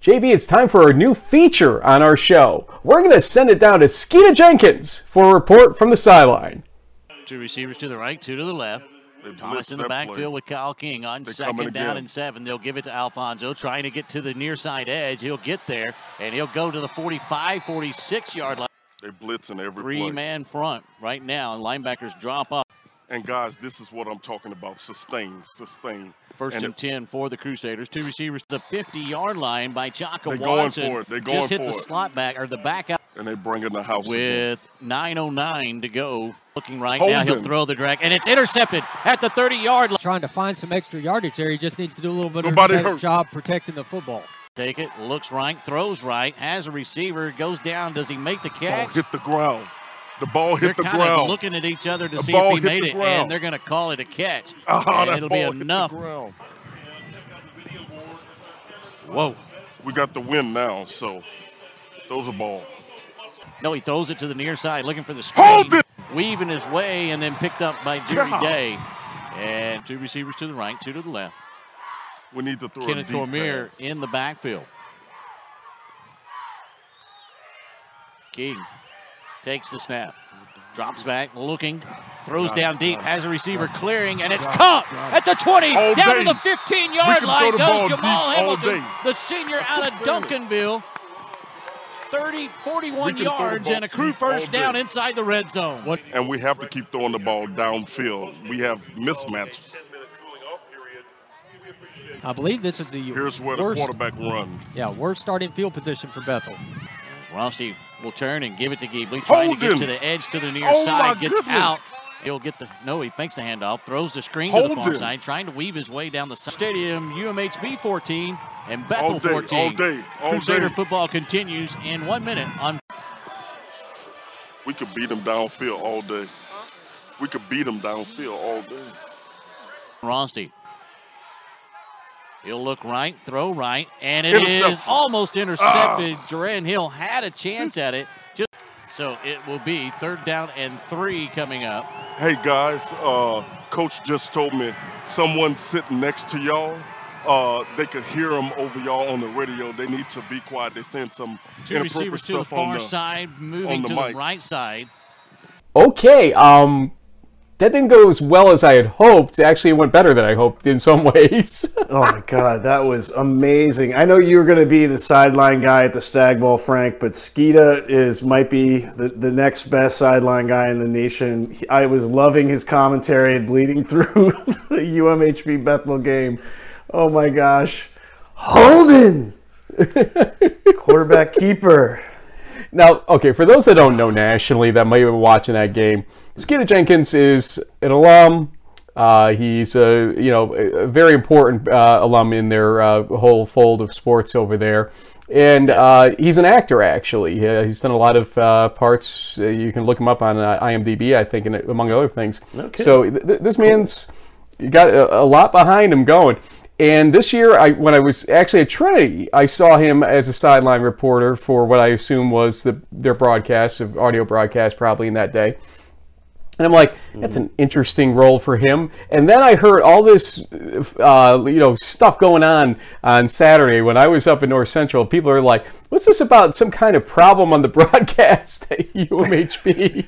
JB, it's time for a new feature on our show. We're going to send it down to Skeeta Jenkins for a report from the sideline. Two receivers to the right, two to the left. Thomas in the backfield play. with Kyle King on They're second down and seven. They'll give it to Alfonso, trying to get to the near side edge. He'll get there, and he'll go to the 45, 46 yard line. They're blitzing every Three man front right now, and linebackers drop off. And guys, this is what I'm talking about. Sustain, sustain. First and, and 10 for the Crusaders. Two receivers to the 50-yard line by Chaka They're Watson. going for it. They're going Just hit for the it. slot back or the back out. And they bring in the house with 9:09 to go. Looking right Hold now, he'll throw the drag, and it's intercepted at the 30-yard line. Trying to find some extra yardage there. He just needs to do a little bit Nobody of a better job protecting the football. Take it, looks right, throws right, has a receiver, goes down. Does he make the Ball catch? hit the ground. The ball They're hit the kind ground. of looking at each other to The see if he made it, ground. and they're going to call it a catch. Ah, and it'll be enough. Whoa. We got the win now, so throws a ball. No, he throws it to the near side, looking for the screen. Hold it! Weaving his way, and then picked up by Jerry God. Day. And two receivers to the right, two to the left. We need to throw Kenneth a deep Cormier pass. in the backfield. King takes the snap, drops back, looking, throws down deep, has a receiver clearing, and it's Got it, caught at the 20, All down day. to the 15-yard line throw goes Jamal Hamilton, the senior out of Quit saying it. Duncanville. 30, 41 We can throw the yards and a crew first down inside the red zone. What? And we have to keep throwing the ball downfield. We have mismatches. I believe this is the Here's where the quarterback runs. yeah, worst starting field position for Bethel. Rosty will turn and give it to Geebly, trying Hold to get him. to the edge to the near Oh, side, gets goodness. out. He'll get the no. He fakes the handoff, throws the screen to the far him. side, trying to weave his way down the side. stadium. UMHB 14 and All Bethel day, 14. all day, all Crusader day. football continues in one minute on We could beat them downfield all day. We could beat them downfield all day. Rosty. He'll look right, throw right, and it is almost intercepted. Duran Hill had a chance at it. Just so it will be third down and three coming up. Hey guys, uh, coach just told me someone sitting next to y'all. Uh, they could hear them over y'all on the radio. They need to be quiet. They're saying some Two inappropriate receivers to the stuff on the. side, moving the to mic. the right side. Okay, um, that didn't go as well as I had hoped. Actually, it went better than I hoped in some ways. Oh my God, that was amazing. I know you were going to be the sideline guy at the Stag Bowl, Frank, but Skeeta is might be the, the next best sideline guy in the nation. I was loving his commentary and bleeding through the UMHB Bethel game. Oh my gosh, Holden, quarterback keeper. Now, okay, for those that don't know nationally that might be watching that game, Skeeta Jenkins is an alum. Uh, he's a you know a very important uh, alum in their uh, whole fold of sports over there, and uh, he's an actor actually. Uh, he's done a lot of uh, parts. You can look him up on uh, IMDb, I think, and among other things. Okay. So th- this man's got a, a lot behind him going. And this year, I when I was actually at Trinity, I saw him as a sideline reporter for what I assume was the their broadcast, of audio broadcast, probably in that day. And I'm like, that's an interesting role for him. And then I heard all this, uh, you know, stuff going on on Saturday when I was up in North Central. People are like, "What's this about? Some kind of problem on the broadcast at UMHB?"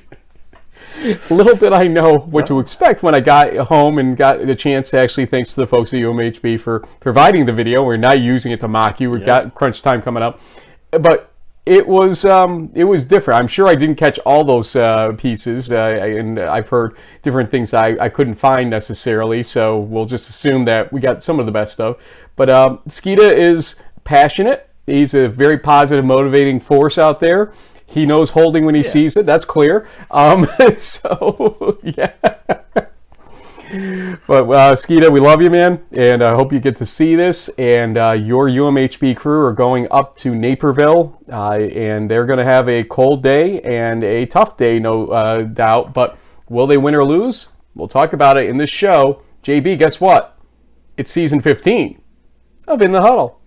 Little did I know what to expect when I got home and got the chance to actually, thanks to the folks at UMHB for providing the video. We're not using it to mock you. We've got crunch time coming up, but it was um, it was different. I'm sure I didn't catch all those uh, pieces, uh, and I've heard different things I, I couldn't find necessarily. So we'll just assume that we got some of the best stuff. But um, Skeeta is passionate. He's a very positive, motivating force out there. He knows holding when he sees it. That's clear. Um, so yeah. But uh, Skeeta, we love you, man, and I hope you get to see this. And uh, your UMHB crew are going up to Naperville, uh, and they're going to have a cold day and a tough day, no uh, doubt. But will they win or lose? We'll talk about it in this show. JB, guess what? It's season 15 of In the Huddle.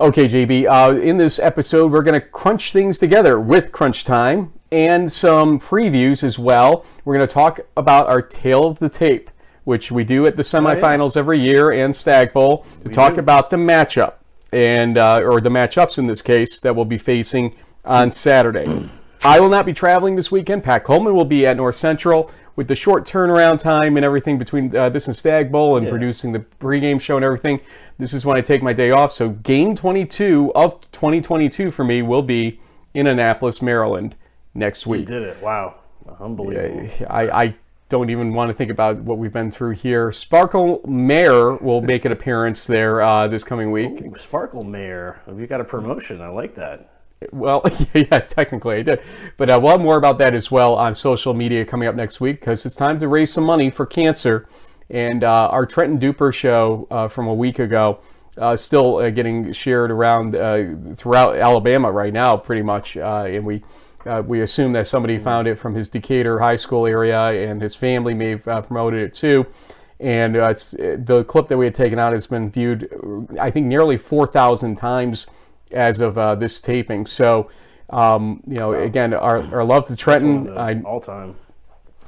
Okay, JB. Uh, in this episode, we're going to crunch things together with Crunch Time and some previews as well. We're going to talk about our tale of the tape, which we do at the semifinals oh, yeah. every year and Stag Bowl to we talk do. about the matchup and uh, or the matchups in this case that we'll be facing on Saturday. I will not be traveling this weekend. Pat Coleman will be at North Central with the short turnaround time and everything between uh, this and Stag Bowl and yeah. producing the pregame show and everything. This is when I take my day off. So game 22 of 2022 for me will be in Annapolis, Maryland next week. You did it. Wow. Unbelievable. I, I don't even want to think about what we've been through here. Sparkle Mayor will make an appearance there uh, this coming week. Ooh, Sparkle Mayor. You got a promotion. I like that. Well, yeah, technically I did. But uh, we'll have more about that as well on social media coming up next week because it's time to raise some money for cancer. And uh, our Trenton Duper show uh, from a week ago uh, still uh, getting shared around uh, throughout Alabama right now, pretty much. and we we assume that somebody mm-hmm. found it from his Decatur High School area, and his family may have promoted it too. And the clip that we had taken out has been viewed, I think, nearly 4,000 times as of uh, this taping. So, um, you know, again, our, our love to Trenton. I, all time.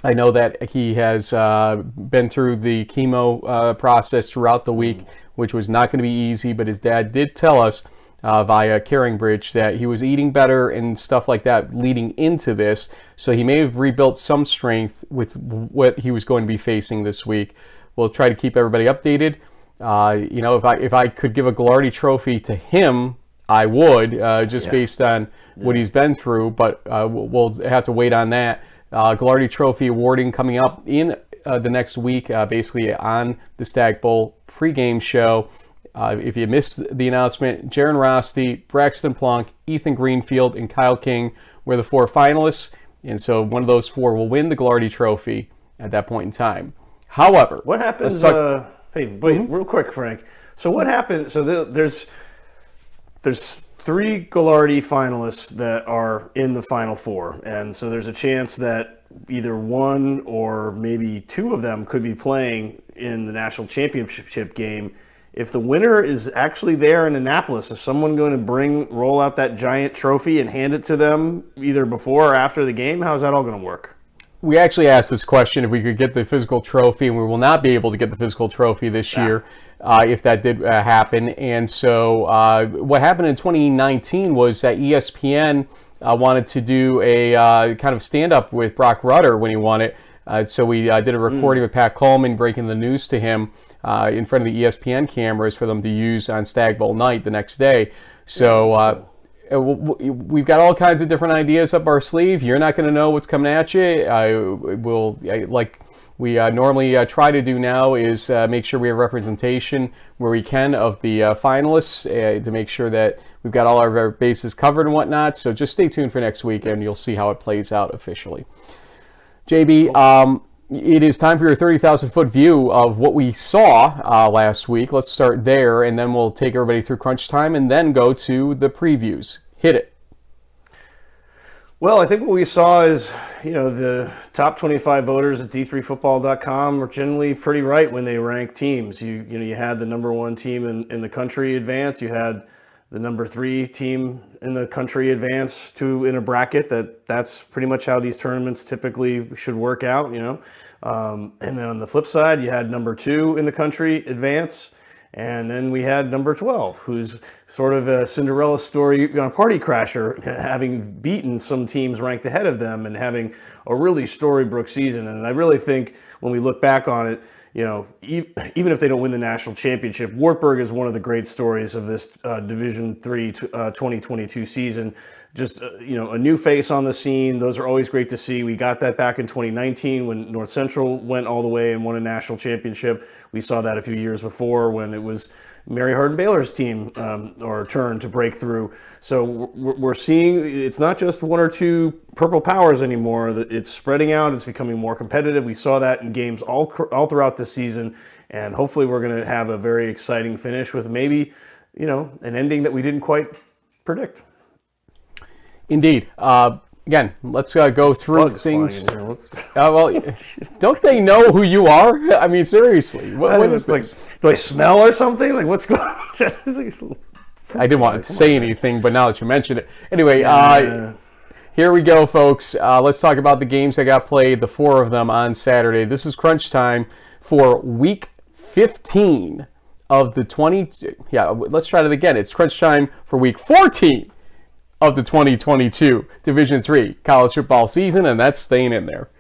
I know that he has uh, been through the chemo uh, process throughout the week, which was not going to be easy. But his dad did tell us uh, via CaringBridge that he was eating better and stuff like that leading into this. So he may have rebuilt some strength with what he was going to be facing this week. We'll try to keep everybody updated. Uh, you know, if I if I could give a Gagliardi Trophy to him I would, uh, just yeah. based on what he's been through, but uh, we'll have to wait on that. Uh, Trophy awarding coming up in uh, the next week, uh, basically on the Stag Bowl pregame show. Uh, if you missed the announcement, Jaron Rosty, Braxton Plunk, Ethan Greenfield, and Kyle King were the four finalists, and so one of those four will win the Gagliardi Trophy at that point in time. However, what happens? Talk- hey, wait, mm-hmm. real quick, Frank. So what happens? So there's there's three Gagliardi finalists that are in the final four. And so there's a chance that either one or maybe two of them could be playing in the national championship game. If the winner is actually there in Annapolis, is someone going to bring roll out that giant trophy and hand it to them either before or after the game? How's that all going to work? We actually asked this question if we could get the physical trophy, and we will not be able to get the physical trophy this yeah. year uh, if that did uh, happen. And so uh, what happened in 2019 was that ESPN uh, wanted to do a uh, kind of stand up with Broc Rutter when he won it. Uh, so we did a hmm. recording mm. with Pat Coleman breaking the news to him in front of the ESPN cameras for them to use on Stag Bowl night the next day. So we've got all kinds of different ideas up our sleeve. You're not going to know what's coming at you. I will like we uh, normally uh, try to do now is uh, make sure we have representation where we can of the uh, finalists uh, to make sure that we've got all our bases covered and whatnot. So just stay tuned for next week and you'll see how it plays out officially. JB, um, it is time for your 30,000 foot view of what we saw uh, last week. Let's start there and then we'll take everybody through crunch time and then go to the previews. Hit it. Well, I think what we saw is, you know, the top 25 voters at d3football.com are generally pretty right when they rank teams. You, you know, you had the number one team in, in the country advance. You had the number three team in the country advance to in a bracket. That that's pretty much how these tournaments typically should work out. You know, um, and then on the flip side, you had number two in the country advance and then we had number 12, who's sort of a Cinderella story, you know, party crasher, having beaten some teams ranked ahead of them and having a really storybook season. And I really think when we look back on it, you know, even if they don't win the national championship, Wartburg is one of the great stories of this uh, Division Three uh, 2022 season just uh, you know a new face on the scene. Those are always great to see. We got that back in 2019 when North Central went all the way and won a national championship. We saw that a few years before when it was Mary Hardin Baylor's team um, or turn to break through. So we're seeing it's not just one or two purple powers anymore. It's spreading out. It's becoming more competitive. We saw that in games all all throughout the season, and hopefully we're going to have a very exciting finish with maybe you know an ending that we didn't quite predict. Indeed. Uh, again, let's uh, go through Bugs things. uh, well, don't they know who you are? I mean, seriously, what, what is like? Do I smell or something? Like, what's going on? I didn't want to say anything, but now that you mention it, anyway. Uh, here we go, folks. Uh, let's talk about the games that got played, the four of them on Saturday. This is crunch time for week 15 of the 20. Yeah, let's try it again. It's crunch time for week 14 of the 2022 Division 3 college football season, and that's staying in there.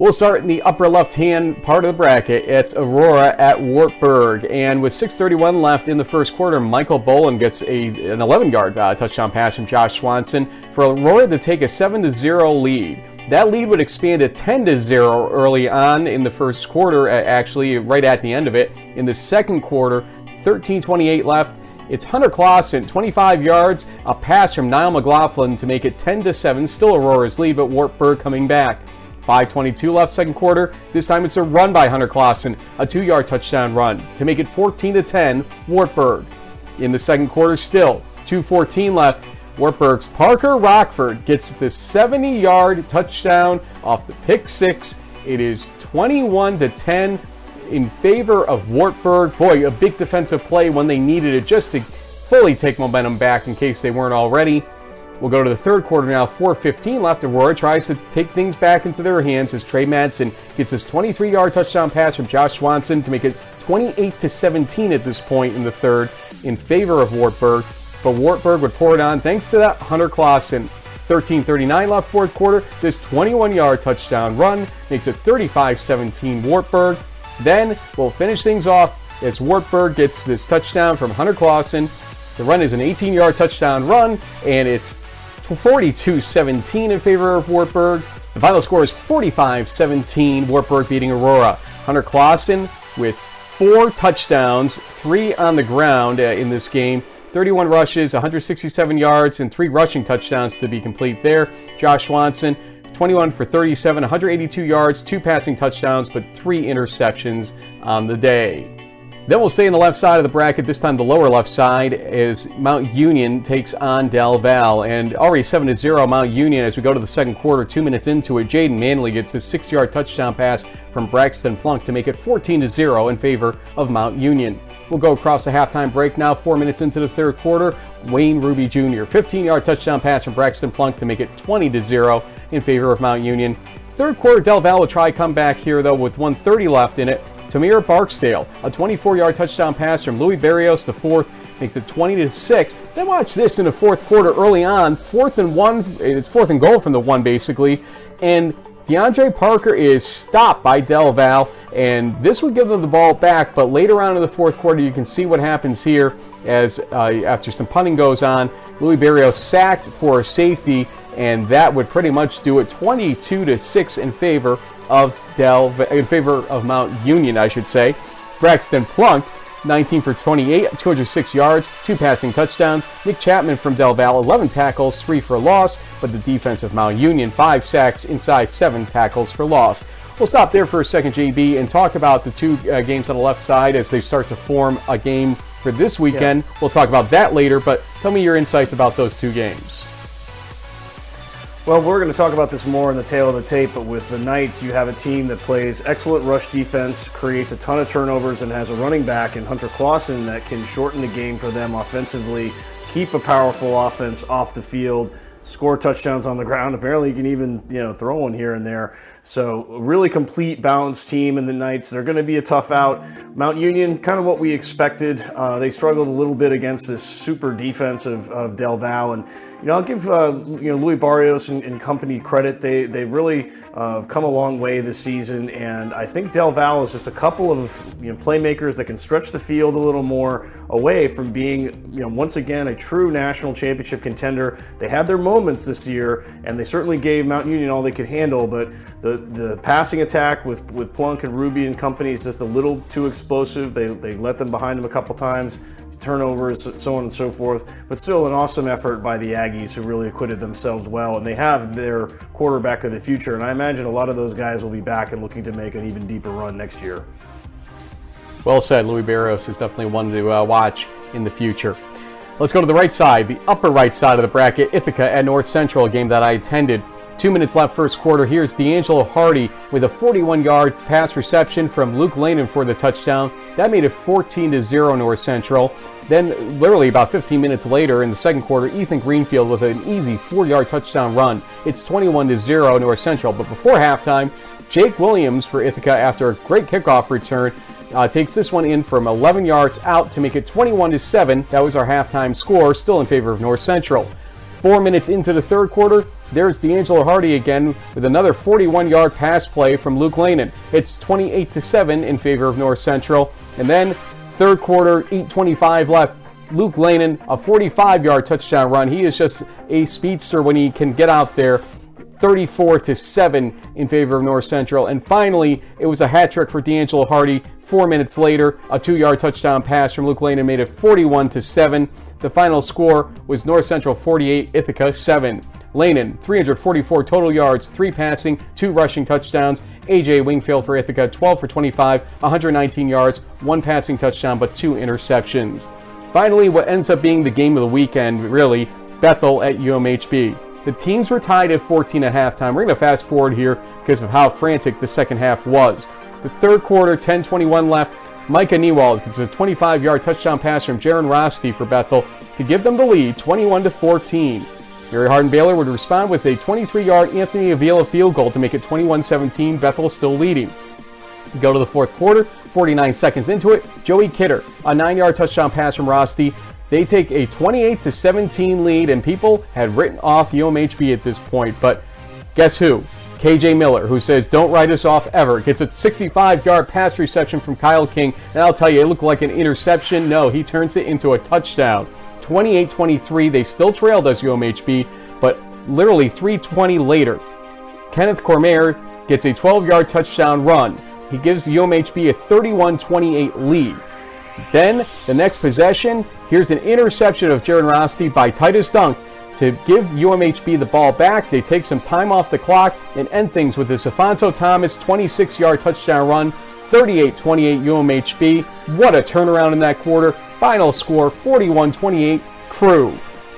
We'll start in the upper left-hand part of the bracket. It's Aurora at Wartburg, and with 6:31 left in the first quarter, Michael Bolin gets a an 11-yard uh, touchdown pass from Josh Swanson for Aurora to take a 7-0 lead. That lead would expand to 10-0 early on in the first quarter, actually right at the end of it. In the second quarter, 13:28 left. It's Hunter Clausen, 25 yards, a pass from Niall McLaughlin to make it 10 7. Still Aurora's lead, but Wartburg coming back. 5.22 left second quarter. This time it's a run by Hunter Clausen, a two yard touchdown run to make it 14 10 Wartburg. In the second quarter, still 2.14 left. Wartburg's Parker Rochford gets the 70 yard touchdown off the pick six. It is 21 to 10 in favor of Wartburg. Boy, a big defensive play when they needed it just to fully take momentum back in case they weren't already. We'll go to the third quarter now. 4.15 left. Aurora tries to take things back into their hands as Trey Madsen gets his 23 yard touchdown pass from Josh Swanson to make it 28 to 17 at this point in the third in favor of Wartburg. But Wartburg would pour it on thanks to that Hunter Clausen. 13.39 left fourth quarter. This 21 yard touchdown run makes it 35 17 Wartburg. Then we'll finish things off as Wartburg gets this touchdown from Hunter Clausen. The run is an 18 yard touchdown run, and it's 42-17 in favor of Wartburg. The final score is 45-17, Wartburg beating Aurora. Hunter Clausen with four touchdowns, three on the ground uh, in this game. 31 rushes, 167 yards, and three rushing touchdowns to be complete there. Josh Swanson, 21 for 37, 182 yards, two passing touchdowns, but three interceptions on the day. Then we'll stay in the left side of the bracket, this time the lower left side, as Mount Union takes on Del. And already 7 0 Mount Union as we go to the second quarter, two minutes into it. Jaden Manley gets a six yard touchdown pass from Braxton Plunk to make it 14 0 in favor of Mount Union. We'll go across the halftime break now, four minutes into the third quarter. Wayne Ruby Jr., 15 yard touchdown pass from Braxton Plunk to make it 20 0 in favor of Mount Union. Third quarter, Del will try come back here though with 130 left in it. Tamir Barksdale, a 24-yard touchdown pass from Louis Barrios, the fourth, makes it 20 to 6. Then watch this in the fourth quarter early on, fourth and one, it's fourth and goal from the one basically, and DeAndre Parker is stopped by Del and this would give them the ball back. But later on in the fourth quarter, you can see what happens here as uh, after some punting goes on, Louis Barrios sacked for a safety, and that would pretty much do it 22 to 6 in favor of Del in favor of Mount Union, I should say. Braxton Plunk, 19 for 28, 206 yards, two passing touchdowns. Nick Chapman from Del Val, 11 tackles, three for loss, but the defense of Mount Union, five sacks inside, seven tackles for loss. We'll stop there for a second, JB, and talk about the two uh, games on the left side as they start to form a game for this weekend. Yeah. We'll talk about that later, but tell me your insights about those two games. Well, we're going to talk about this more in the tale of the tape, but with the Knights, you have a team that plays excellent rush defense, creates a ton of turnovers, and has a running back in Hunter Clausen that can shorten the game for them offensively, keep a powerful offense off the field, score touchdowns on the ground. Apparently, you can even you know throw one here and there. So, a really complete, balanced team in the Knights. They're going to be a tough out. Mount Union, kind of what we expected. Uh, they struggled a little bit against this super defense of, of Del Val, and you know, I'll give uh, you know Louis Barrios and, and, company credit. They they really uh, come a long way this season, and I think Del Val is just a couple of you know playmakers that can stretch the field a little more away from being you know once again a true national championship contender. They had their moments this year, and they certainly gave Mount Union all they could handle. But the the passing attack with with Plunk and Ruby and company is just a little too explosive. They they let them behind them a couple times turnovers, so on and so forth. But still, an awesome effort by the Aggies who really acquitted themselves well. And they have their quarterback of the future. And I imagine a lot of those guys will be back and looking to make an even deeper run next year. Well said. Louis Barrios is definitely one to uh, watch in the future. Let's go to the right side, the upper right side of the bracket, Ithaca at North Central, a game that I attended. Two minutes left first quarter. Here's D'Angelo Hardy with a 41-yard pass reception from Luke Lehnen for the touchdown. That made it 14 0 North Central. Then, literally about 15 minutes later in the second quarter, Ethan Greenfield with an easy four-yard touchdown run. It's 21 0 North Central. But before halftime, Jake Williams for Ithaca, after a great kickoff return, uh, takes this one in from 11 yards out to make it 21 7. That was our halftime score, still in favor of North Central. Four minutes into the third quarter, there's D'Angelo Hardy again with another 41-yard pass play from Luke Lehnen. It's 28 to 7 in favor of North Central. And then third quarter, 8:25 left. Luke Lehnen, a 45-yard touchdown run. He is just a speedster when he can get out there. 34 to 7 in favor of North Central. And finally, it was a hat trick for D'Angelo Hardy. Four minutes later, a two-yard touchdown pass from Luke Lehnen made it 41 to 7. The final score was North Central 48, Ithaca 7. Lehnen, 344 total yards, three passing, two rushing touchdowns. AJ Wingfield for Ithaca, 12 for 25, 119 yards, one passing touchdown, but two interceptions. Finally, what ends up being the game of the weekend, really, Bethel at UMHB. The teams were tied at 14 at halftime. We're going to fast forward here because of how frantic the second half was. The third quarter, 10-21 left. Micah Newald gets a 25-yard touchdown pass from Jaron Rosti for Bethel to give them the lead, 21 to 14. Mary Hardin Baylor would respond with a 23-yard Anthony Avila field goal to make it 21-17. Bethel still leading. We go to the fourth quarter, 49 seconds into it. Joey Kidder, a 9-yard touchdown pass from Rosti. They take a 28 17 lead, and people had written off UMHB at this point. But guess who? KJ Miller, who says, Don't write us off ever, gets a 65 yard pass reception from Kyle King. And I'll tell you, it looked like an interception. No, he turns it into a touchdown. 28 23, they still trailed us, UMHB, but literally 320 later, Kenneth Cormier gets a 12 yard touchdown run. He gives UMHB a 31 28 lead. Then, the next possession, here's an interception of Jaron Rosti by Titus Dunk to give UMHB the ball back. They take some time off the clock and end things with this Afonso Thomas 26 yard touchdown run, 38 28 UMHB. What a turnaround in that quarter. Final score 41 28 Crew.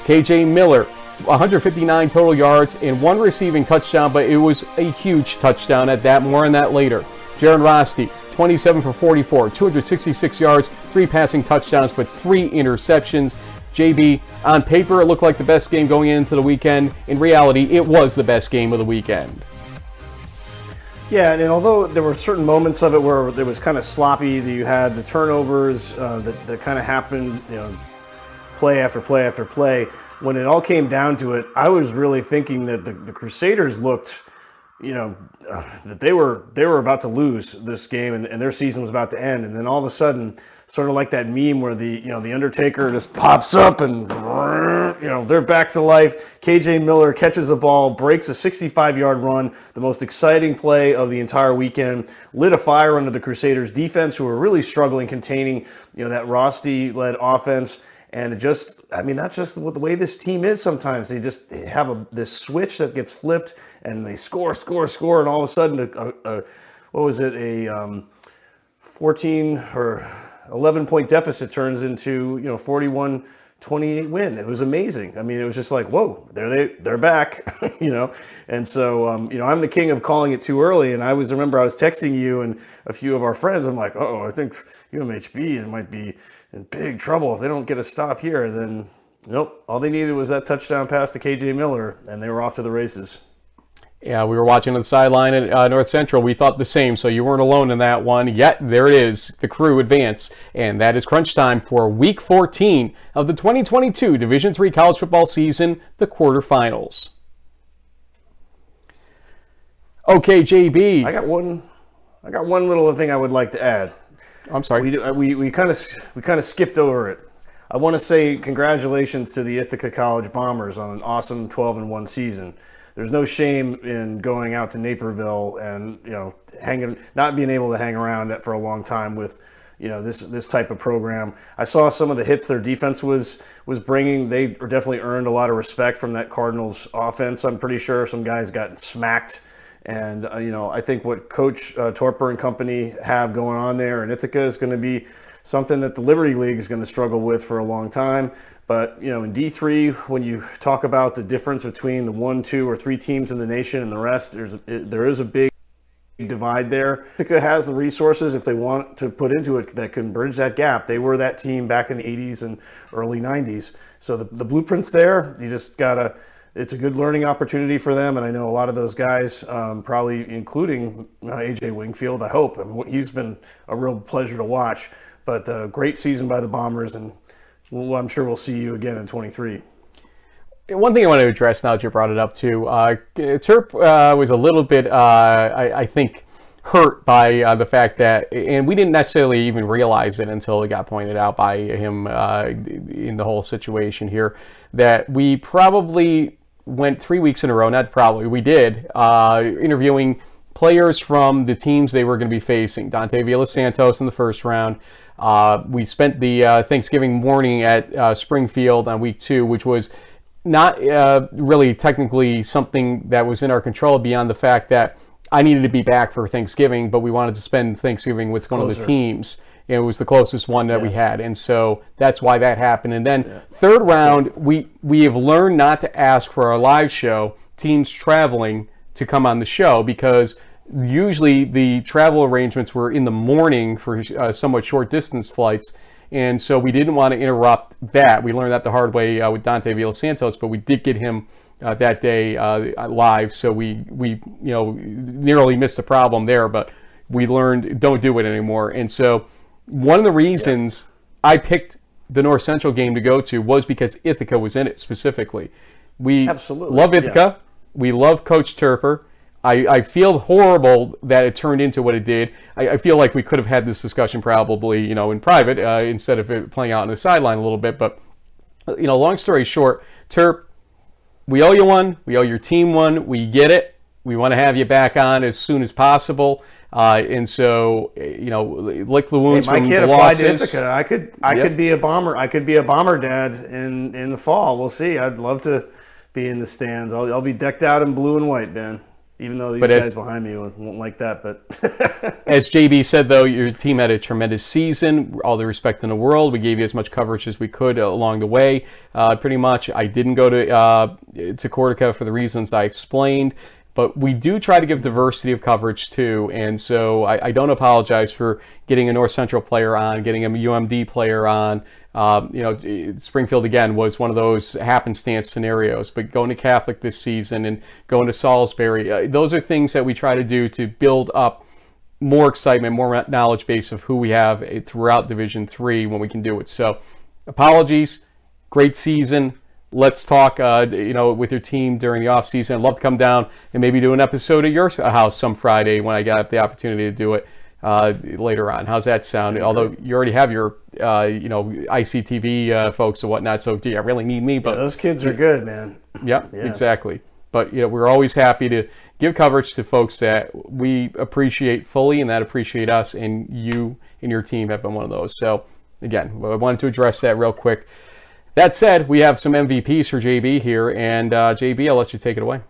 KJ Miller, 159 total yards and one receiving touchdown, but it was a huge touchdown at that. More on that later. Jaron Rosti, 27 for 44, 266 yards, three passing touchdowns, but three interceptions. JB, on paper, it looked like the best game going into the weekend. In reality, it was the best game of the weekend. Yeah, and although there were certain moments of it where it was kind of sloppy, that you had the turnovers uh, that, that kind of happened, you know, play after play after play. When it all came down to it, I was really thinking that the, the Crusaders looked, you know, uh, that they were they were about to lose this game and, and their season was about to end. And then all of a sudden, sort of like that meme where the you know the Undertaker just pops up and you know they're back to life. KJ Miller catches the ball, breaks a 65-yard run, the most exciting play of the entire weekend. Lit a fire under the Crusaders defense, who were really struggling containing you know that Rosti-led offense. And it just, I mean, that's just the way this team is sometimes. They just have a this switch that gets flipped and they score, score, score, and all of a sudden, a, a, what was it, a um, 14 or 11 point deficit turns into, you know, 41 28 win. It was amazing. I mean, it was just like, whoa, there they they're back, you know. And so, um, you know, I'm the king of calling it too early. And I was remember I was texting you and a few of our friends. I'm like, oh, I think UMHB might be in big trouble if they don't get a stop here. And then, nope, all they needed was that touchdown pass to KJ Miller, and they were off to the races. Yeah, we were watching on the sideline at uh, North Central. We thought the same, so you weren't alone in that one. Yet, there it is. The crew advance. And that is crunch time for week 14 of the 2022 Division III college football season, the quarterfinals. Okay, JB. I got one. I got one little thing I would like to add. I'm sorry. We uh, we we kind of we kind of skipped over it. I want to say congratulations to the Ithaca College Bombers on an awesome 12 and 1 season. There's no shame in going out to Naperville and you know hanging, not being able to hang around for a long time with you know this this type of program. I saw some of the hits their defense was was bringing. They definitely earned a lot of respect from that Cardinals offense. I'm pretty sure some guys got smacked and, uh, you know, I think what Coach uh, Toerper and company have going on there in Ithaca is going to be something that the Liberty League is going to struggle with for a long time. But you know, in D3, when you talk about the difference between the one, two, or three teams in the nation and the rest, there's there is a big divide there. Ithaca has the resources if they want to put into it that can bridge that gap. They were that team back in the 80s and early 90s. So the, the blueprint's there. You just gotta. It's a good learning opportunity for them, and I know a lot of those guys, um, probably including uh, AJ Wingfield. I hope, and he's been a real pleasure to watch. But uh, great season by the Bombers, and well, I'm sure we'll see you again in 23. One thing I want to address now that you brought it up too, uh, Terp uh, was a little bit, uh, I, I, think, hurt by uh, the fact that, and we didn't necessarily even realize it until it got pointed out by him uh, in the whole situation here, that we probably went three weeks in a row, not probably, we did, uh, interviewing players from the teams they were going to be facing. Dante Villa Santos in the first round. Uh, we spent the uh, Thanksgiving morning at uh, Springfield on week two, which was not uh, really technically something that was in our control beyond the fact that I needed to be back for Thanksgiving, but we wanted to spend Thanksgiving with one of the teams. It was the closest one that yeah. we had, and so that's why that happened. And then yeah. third round, we we have learned not to ask for our live show teams traveling to come on the show because usually the travel arrangements were in the morning for uh, somewhat short distance flights and so we didn't want to interrupt that. We learned that the hard way uh, with Dante Villa Santos, but we did get him uh, that day uh, live. So we, we, you know, nearly missed a problem there, but we learned don't do it anymore. And so one of the reasons yeah. I picked the North Central game to go to was because Ithaca was in it specifically. We Absolutely. love Ithaca. Yeah. We love Coach Toerper. I, I feel horrible that it turned into what it did. I, I feel like we could have had this discussion probably, you know, in private uh, instead of it playing out on the sideline a little bit. But, you know, long story short, Terp, we owe you one. We owe your team one. We get it. We want to have you back on as soon as possible. Uh, and so, you know, lick the wounds hey, my from kid the applied losses. to Ithaca. I could, I yep. could be a bomber. I could be a bomber dad in in the fall. We'll see. I'd love to be in the stands. I'll, I'll be decked out in blue and white, Ben. Even though these but guys as, behind me won't like that, but as JB said, though, your team had a tremendous season. All the respect in the world. We gave you as much coverage as we could along the way. Uh, pretty much, I didn't go to uh, to Cortaca for the reasons I explained, but we do try to give diversity of coverage too. And so I, I don't apologize for getting a North Central player on, getting a UMD player on. Um, you know, Springfield again was one of those happenstance scenarios, but going to Catholic this season and going to Salisbury, uh, those are things that we try to do to build up more excitement, more knowledge base of who we have uh, throughout Division Three when we can do it. So, apologies, great season. Let's talk, uh, you know, with your team during the off season. I'd love to come down and maybe do an episode at your house some Friday when I got the opportunity to do it uh, later on. How's that sound? Although you already have your, uh, you know, ICTV uh, folks and whatnot, so do you really need me? But yeah, those kids are good, man. Yeah, yeah, exactly. But you know, we're always happy to give coverage to folks that we appreciate fully and that appreciate us, and you and your team have been one of those. So again, I wanted to address that real quick. That said, we have some MVPs for JB here, and uh, JB, I'll let you take it away.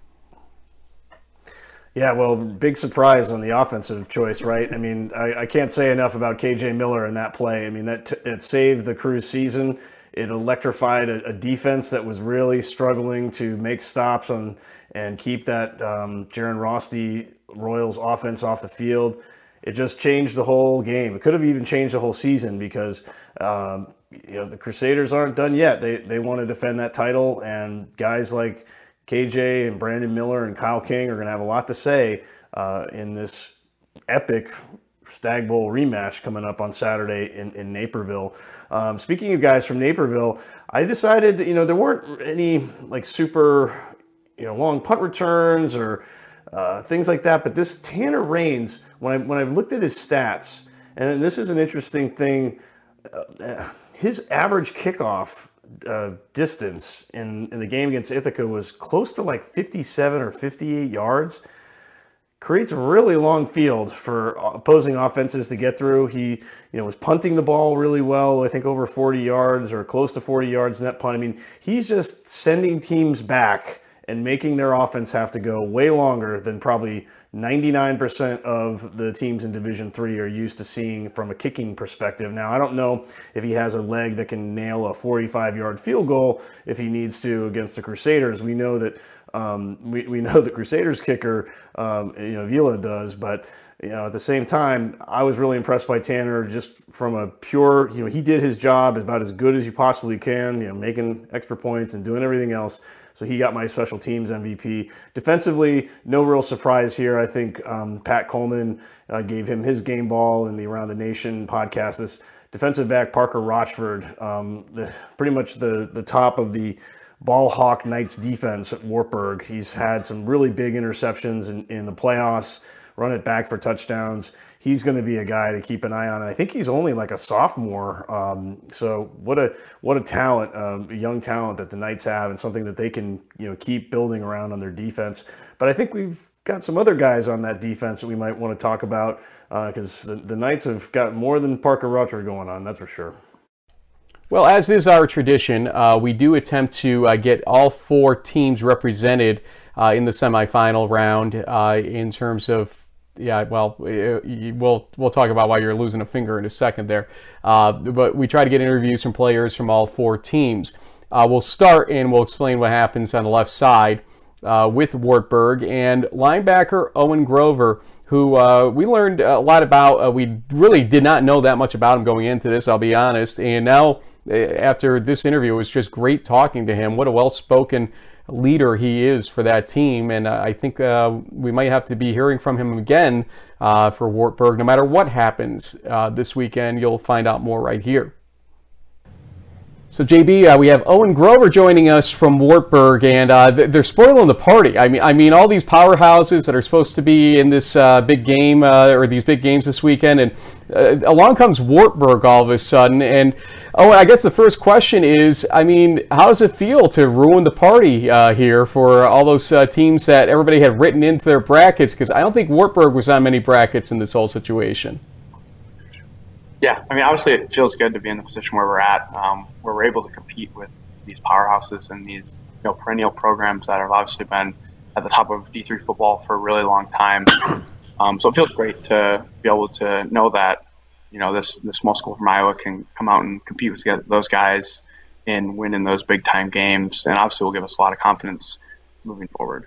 Yeah, well, big surprise on the offensive choice, right? I mean, I, I can't say enough about KJ Miller in that play. I mean, that t- it saved the Crew's season. It electrified a, a, defense that was really struggling to make stops on and keep that um, Jaron Rosti Royals offense off the field. It just changed the whole game. It could have even changed the whole season because um, you know the Crusaders aren't done yet. They they want to defend that title, and guys like KJ and Brandon Miller and Kyle King are going to have a lot to say uh, in this epic Stag Bowl rematch coming up on Saturday in, in Naperville. Um, speaking of guys from Naperville, I decided, you know, there weren't any like super, you know, long punt returns or uh, things like that. But this Tanner Raines, when I when I looked at his stats, and this is an interesting thing, uh, his average kickoff uh, distance in, in the game against Ithaca was close to like 57 or 58 yards. Creates a really long field for opposing offenses to get through. He, you know, was punting the ball really well. I think over 40 yards or close to 40 yards net punt. I mean, he's just sending teams back and making their offense have to go way longer than probably 99% of the teams in Division Three are used to seeing from a kicking perspective. Now, I don't know if he has a leg that can nail a 45 yard field goal if he needs to against the Crusaders. We know that um, we, we know the Crusaders kicker, um, you know, Vila does, but you know, at the same time, I was really impressed by Tanner just from a pure, you know, he did his job about as good as you possibly can, you know, making extra points and doing everything else. So he got my special teams MVP. Defensively, no real surprise here. I think um, Pat Coleman uh, gave him his game ball in the Around the Nation podcast. This defensive back, Parker Rochford, um, the, pretty much the, the top of the ball hawk Knights defense at Wartburg. He's had some really big interceptions in, in the playoffs run it back for touchdowns. He's going to be a guy to keep an eye on. And I think he's only like a sophomore. Um, so what a what a talent, um, a young talent that the Knights have, and something that they can you know keep building around on their defense. But I think we've got some other guys on that defense that we might want to talk about because uh, the, the Knights have got more than Parker Rutger going on. That's for sure. Well, as is our tradition, uh, we do attempt to uh, get all four teams represented uh, in the semifinal round uh, in terms of yeah, well, we'll we'll talk about why you're losing a finger in a second there. Uh, but we try to get interviews from players from all four teams. Uh, we'll start and we'll explain what happens on the left side uh, with Wartburg and linebacker Owen Grover, who uh, we learned a lot about. Uh, we really did not know that much about him going into this, I'll be honest. And now, uh, after this interview, it was just great talking to him. What a well-spoken leader he is for that team. And uh, I think uh, we might have to be hearing from him again uh, for Wartburg. No matter what happens this weekend, you'll find out more right here. So JB, uh, we have Owen Grover joining us from Wartburg, and uh, they're spoiling the party. I mean, I mean, all these powerhouses that are supposed to be in this uh, big game uh, or these big games this weekend, and uh, along comes Wartburg all of a sudden. And Owen, I guess the first question is, I mean, how does it feel to ruin the party uh, here for all those teams that everybody had written into their brackets? Because I don't think Wartburg was on many brackets in this whole situation. Yeah, I mean, obviously, it feels good to be in the position where we're at, um, where we're able to compete with these powerhouses and these you know perennial programs that have obviously been at the top of D3 football for a really long time. Um, so it feels great to be able to know that you know this this small school from Iowa can come out and compete with those guys and win in those big time games, and obviously will give us a lot of confidence moving forward.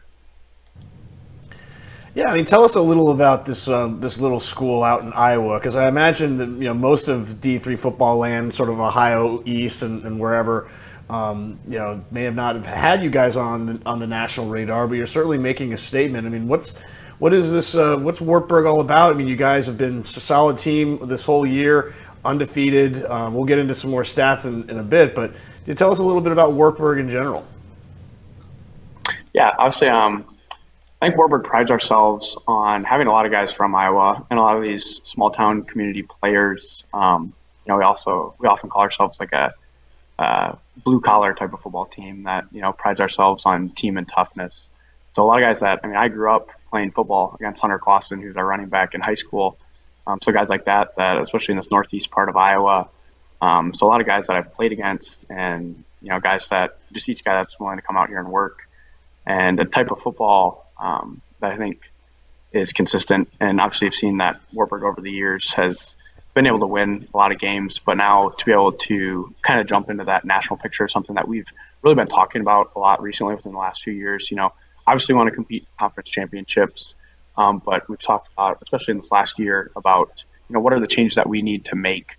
Yeah, I mean, tell us a little about this um, this little school out in Iowa, because I imagine that you know most of D three football land, sort of Ohio East and, and wherever, um, you know, may have not have had you guys on on the national radar, but you're certainly making a statement. I mean, what's what is this? Uh, what's Wartburg all about? I mean, you guys have been a solid team this whole year, undefeated. Um, we'll get into some more stats in, in a bit, but you tell us a little bit about Wartburg in general? Yeah, obviously, um, I think Wartburg prides ourselves on having a lot of guys from Iowa and a lot of these small town community players. Um, you know, we also we often call ourselves like a uh, blue collar type of football team that you know prides ourselves on team and toughness. So a lot of guys that I mean, I grew up playing football against Hunter Clausen, who's our running back in high school. Um, so guys like that, that especially in this northeast part of Iowa. Um, so a lot of guys that I've played against, and you know, guys that just each guy that's willing to come out here and work. And the type of football um, that I think is consistent. And obviously, I've seen that Wartburg over the years has been able to win a lot of games, but now to be able to kind of jump into that national picture something that we've really been talking about a lot recently within the last few years. You know, obviously want to compete conference championships, um, but we've talked about, especially in this last year, about you know what are the changes that we need to make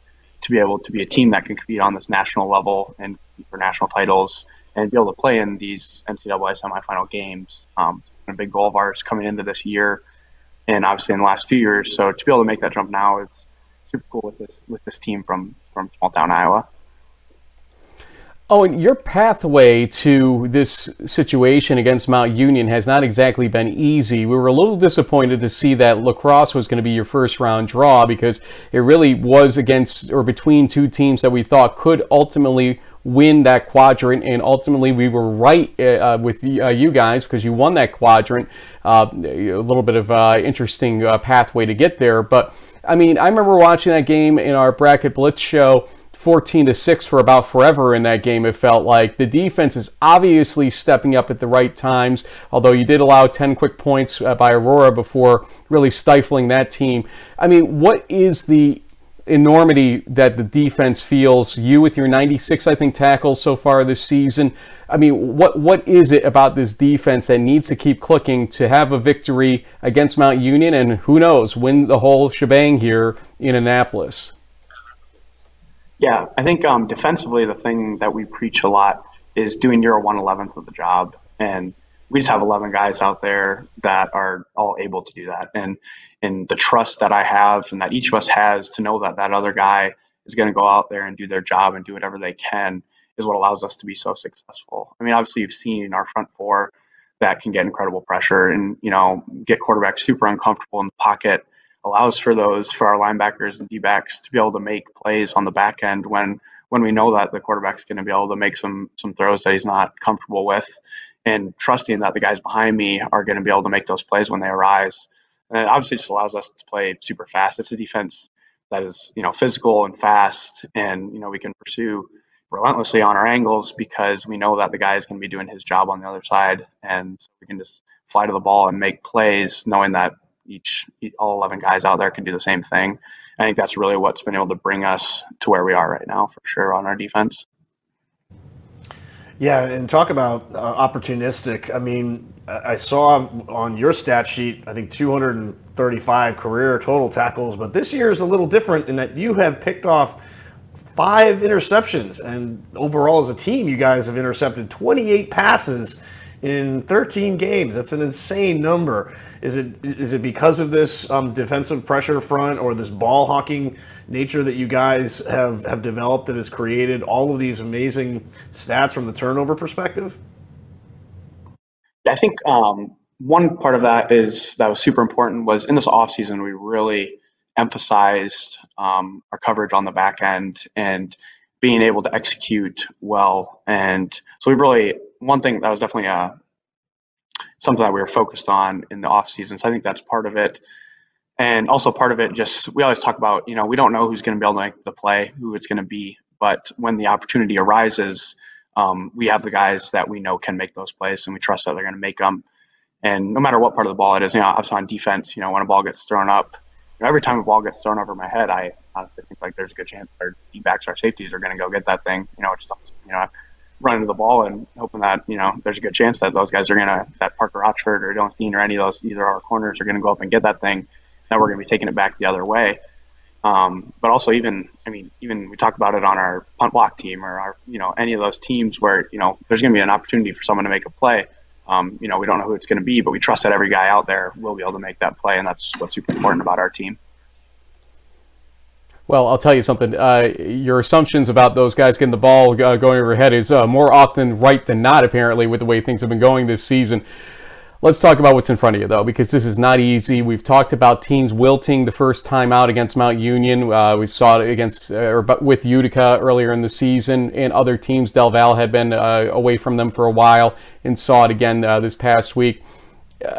to be able to be a team that can compete on this national level and for national titles and be able to play in these NCAA semifinal games. Um, a big goal of ours coming into this year, and obviously in the last few years. So to be able to make that jump now is super cool with this with this team from from small town Iowa. Oh, and your pathway to this situation against Mount Union has not exactly been easy. We were a little disappointed to see that La Crosse was going to be your first round draw because it really was against or between two teams that we thought could ultimately win that quadrant. And ultimately, we were right uh, with uh, you guys because you won that quadrant. Uh, a little bit of uh, interesting uh, pathway to get there. But I mean, I remember watching that game in our bracket blitz show 14 to 6 for about forever in that game it felt like the defense is obviously stepping up at the right times although you did allow 10 quick points uh, by aurora before really stifling that team i mean what is the enormity that the defense feels. You with your 96 i think tackles so far this season. I mean what what is it about this defense that needs to keep clicking to have a victory against mount union and who knows win the whole shebang here in annapolis? Yeah, I think um, defensively, the thing that we preach a lot is doing your one eleventh of the job, and we just have eleven guys out there that are all able to do that, and and the trust that I have and that each of us has to know that that other guy is going to go out there and do their job and do whatever they can is what allows us to be so successful. I mean, obviously, you've seen our front four that can get incredible pressure and you know get quarterbacks super uncomfortable in the pocket allows for those for our linebackers and D-backs to be able to make plays on the back end when when we know that the quarterback's going to be able to make some some throws that he's not comfortable with, and trusting that the guys behind me are going to be able to make those plays when they arise. And obviously just allows us to play super fast. It's a defense that is you know physical and fast, and you know we can pursue relentlessly on our angles because we know that the guy is going to be doing his job on the other side, and we can just fly to the ball and make plays, knowing that each all 11 guys out there can do the same thing. I think that's really what's been able to bring us to where we are right now, for sure, on our defense. Yeah, and talk about uh, opportunistic. I mean, I saw on your stat sheet, I think 235 career total tackles, but this year is a little different in that you have picked off five interceptions, and overall as a team, you guys have intercepted 28 passes in 13 games. That's an insane number. Is it is it because of this um, defensive pressure front or this ball hawking nature that you guys have have developed that has created all of these amazing stats from the turnover perspective? I think um, one part of that is that was super important was in this off season we really emphasized um, our coverage on the back end and being able to execute well. And so we really one thing that was definitely a something that we were focused on in the off season. So I think that's part of it. And also part of it, just we always talk about, you know, we don't know who's going to be able to make the play, who it's going to be, but when the opportunity arises, um, we have the guys that we know can make those plays, and we trust that they're going to make them. And no matter what part of the ball it is, you know, I was on defense. You know, when a ball gets thrown up, you know, every time a ball gets thrown over my head, I honestly think like there's a good chance our backs, our safeties are going to go get that thing. You know, which is you know running to the ball and hoping that you know there's a good chance that those guys are gonna that Parker Rochford or Dylan Steen or any of those either our corners are gonna go up and get that thing. Now we're gonna be taking it back the other way. Um, but also even I mean even we talked about it on our punt block team or our you know any of those teams where you know there's gonna be an opportunity for someone to make a play. Um, you know we don't know who it's gonna be, but we trust that every guy out there will be able to make that play, and that's what's super important about our team. Well, I'll tell you something. Uh, your assumptions about those guys getting the ball uh, going over your head is uh, more often right than not, apparently, with the way things have been going this season. Let's talk about what's in front of you, though, because this is not easy. We've talked about teams wilting the first time out against Mount Union. Uh, we saw it against uh, or with Utica earlier in the season, and other teams. Del Valle had been uh, away from them for a while, and saw it again this past week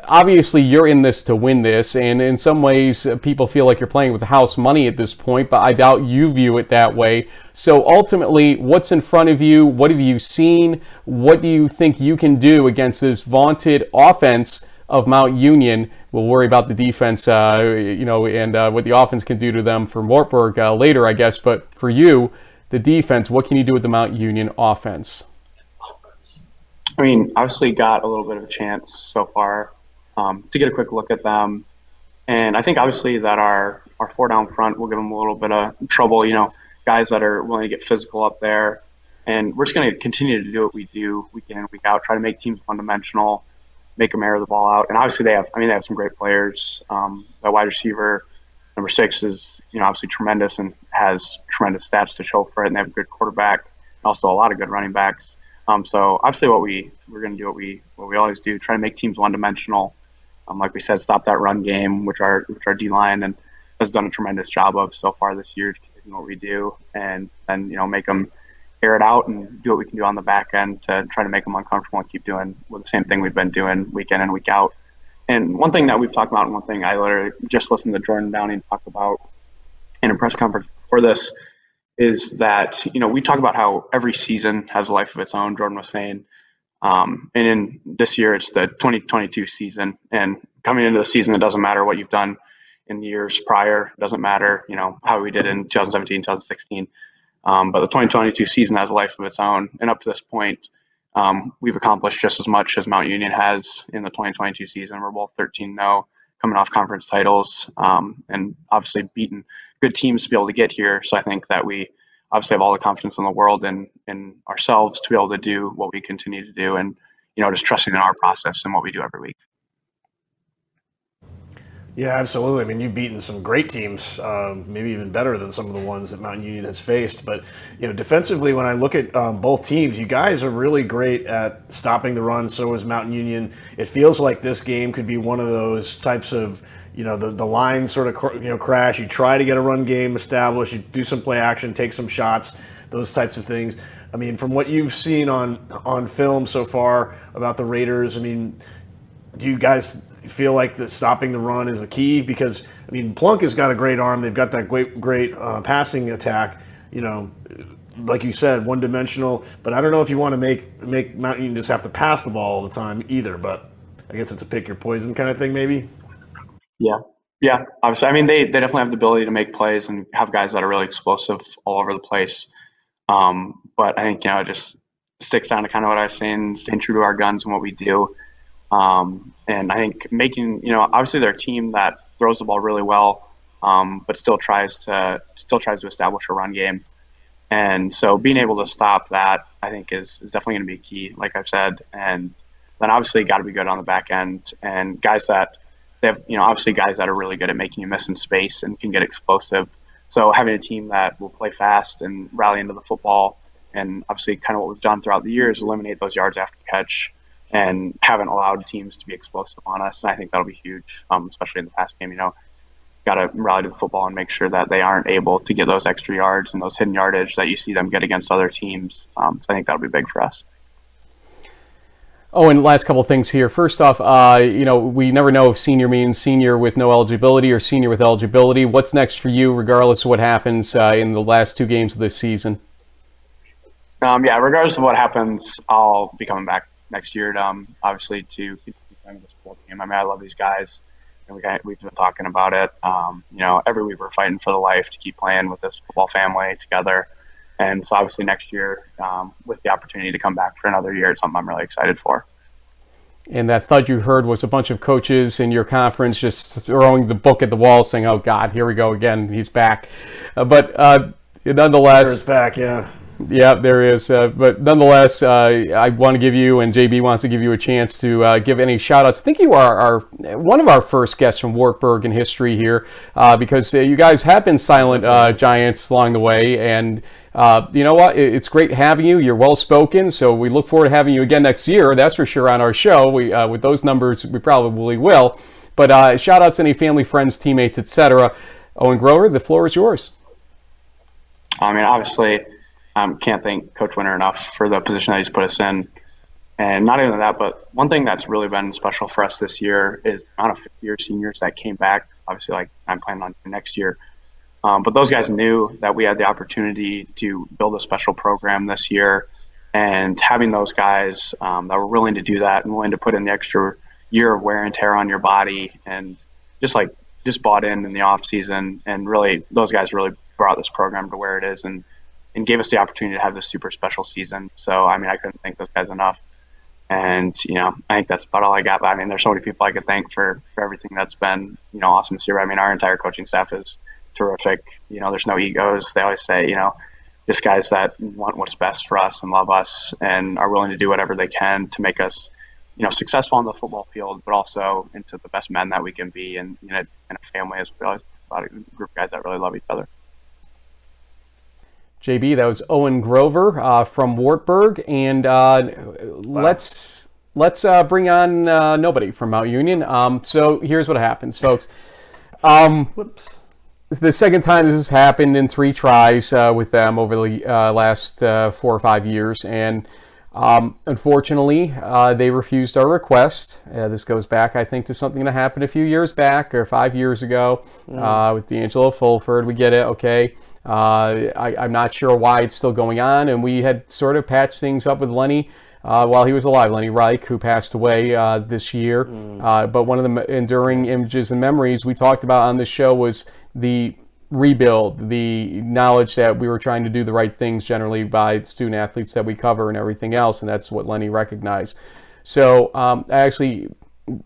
obviously you're in this to win this, and in some ways uh, people feel like you're playing with house money at this point, but I doubt you view it that way. So ultimately, what's in front of you? What have you seen? What do you think you can do against this vaunted offense of Mount Union? We'll worry about the defense, uh, you know, and uh, what the offense can do to them for Wartburg uh, later, I guess. But for you, the defense, what can you do with the Mount Union offense? I mean, obviously got a little bit of a chance so far um, to get a quick look at them. And I think obviously that our our four down front will give them a little bit of trouble. You know, guys that are willing to get physical up there, and we're just going to continue to do what we do week in and week out. Try to make teams one dimensional, make them air the ball out. And obviously they have. I mean, they have some great players. Um, that wide receiver number six is you know obviously tremendous and has tremendous stats to show for it. And they have a good quarterback, and also a lot of good running backs. Um, so obviously what we we're going to do what we what we always do, try to make teams one dimensional um, like we said, stop that run game, which our which our D line and has done a tremendous job of so far this year, what we do, and then you know make them air it out and do what we can do on the back end to try to make them uncomfortable and keep doing the same thing we've been doing week in and week out. And one thing that we've talked about, and one thing I literally just listened to Jordan Downing talk about in a press conference for this is that you know we talk about how every season has a life of its own. Jordan was saying, um, and in this year it's the 2022 season, and coming into the season, it doesn't matter what you've done in the years prior. It doesn't matter, you know, how we did in 2017, 2016. Um, but the 2022 season has a life of its own, and up to this point, um, we've accomplished just as much as Mount Union has in the 2022 season. We're both 13-0, coming off conference titles, um, and obviously beaten good teams to be able to get here. So I think that we obviously have all the confidence in the world in in ourselves to be able to do what we continue to do, and you know, just trusting in our process and what we do every week. Yeah, absolutely. I mean, you've beaten some great teams, um, maybe even better than some of the ones that Mount Union has faced. But you know, defensively, when I look at um, both teams, you guys are really great at stopping the run. So is Mount Union. It feels like this game could be one of those types of you know the the lines sort of you know crash. You try to get a run game established. You do some play action, take some shots, those types of things. I mean, from what you've seen on on film so far about the Raiders, I mean, do you guys feel like that stopping the run is the key? Because I mean, Plunk has got a great arm. They've got that great great uh, passing attack. You know, like you said, one dimensional. But I don't know if you want to make make Mountain just have to pass the ball all the time either. But I guess it's a pick your poison kind of thing, maybe. Yeah, yeah. Obviously, I mean, they they definitely have the ability to make plays and have guys that are really explosive all over the place. Um, but I think you know it just sticks down to kind of what I was saying, staying true to our guns and what we do. Um, and I think making, you know, obviously they're a team that throws the ball really well, um, but still tries to still tries to establish a run game. And so being able to stop that, I think, is, is definitely going to be key, like I've said. And then obviously got to be good on the back end and guys that they have, you know, obviously guys that are really good at making you miss in space and can get explosive. So having a team that will play fast and rally into the football, and obviously kind of what we've done throughout the years, eliminate those yards after catch and haven't allowed teams to be explosive on us. And I think that'll be huge, um, especially in the pass game. You know, got to rally to the football and make sure that they aren't able to get those extra yards and those hidden yardage that you see them get against other teams. Um, so I think that'll be big for us. Oh, and last couple things here. First off, uh, you know, we never know if senior means senior with no eligibility or senior with eligibility. What's next for you, regardless of what happens uh, in the last two games of this season? Um, yeah, regardless of what happens, I'll be coming back next year, um, obviously to keep playing this football team. I mean, I love these guys, and we got, we've been talking about it. Um, you know, every week we're fighting for the life to keep playing with this football family together. And so, obviously, next year, um, with the opportunity to come back for another year, it's something I'm really excited for. And that thud you heard was a bunch of coaches in your conference just throwing the book at the wall, saying, "Oh God, here we go again. He's back." Uh, but uh, nonetheless, it's back. Yeah. Yeah, there is. Uh, but nonetheless, uh, I want to give you, and JB wants to give you a chance to uh, give any shout outs. I think you are our, one of our first guests from Wartburg in history here uh, because uh, you guys have been silent uh, giants along the way. And Uh, you know what? It's great having you. You're well spoken. So we look forward to having you again next year. That's for sure on our show. We, uh, with those numbers, we probably will. But uh, shout outs to any family, friends, teammates, etc. Owen Grover, the floor is yours. I mean, obviously um, can't thank Coach Winter enough for the position that he's put us in. And not even that, but one thing that's really been special for us this year is the amount of fifth year seniors that came back. Obviously, like I'm planning on next year. Um, but those guys knew that we had the opportunity to build a special program this year. And having those guys um, that were willing to do that and willing to put in the extra year of wear and tear on your body and just like just bought in in the off season and really those guys really brought this program to where it is and and gave us the opportunity to have this super special season. So, I mean, I couldn't thank those guys enough. And, you know, I think that's about all I got. But, I mean, there's so many people I could thank for, for everything that's been, you know, awesome this year. I mean, our entire coaching staff is terrific. You know, there's no egos. They always say, you know, just guys that want what's best for us and love us and are willing to do whatever they can to make us, you know, successful on the football field, but also into the best men that we can be and, you know, in a family as well as a group of guys that really love each other. JB, that was Owen Grover uh, from Wartburg, and uh, wow. let's let's uh, bring on uh, nobody from Mount Union. Um, so here's what happens, folks. Um, Whoops. The second time this has happened in three tries uh, with them over the uh, last four or five years, and Um, unfortunately, uh, they refused our request. Uh, this goes back, I think, to something that happened a few years back or five years ago uh, with D'Angelo Fulford. We get it, okay. Uh, I, I'm not sure why it's still going on, and we had sort of patched things up with Lenny. Uh, while he was alive, Lenny Reich, who passed away uh, this year. Uh, but one of the enduring images and memories we talked about on this show was the rebuild, the knowledge that we were trying to do the right things generally by student athletes that we cover and everything else, and that's what Lenny recognized. So um, I actually,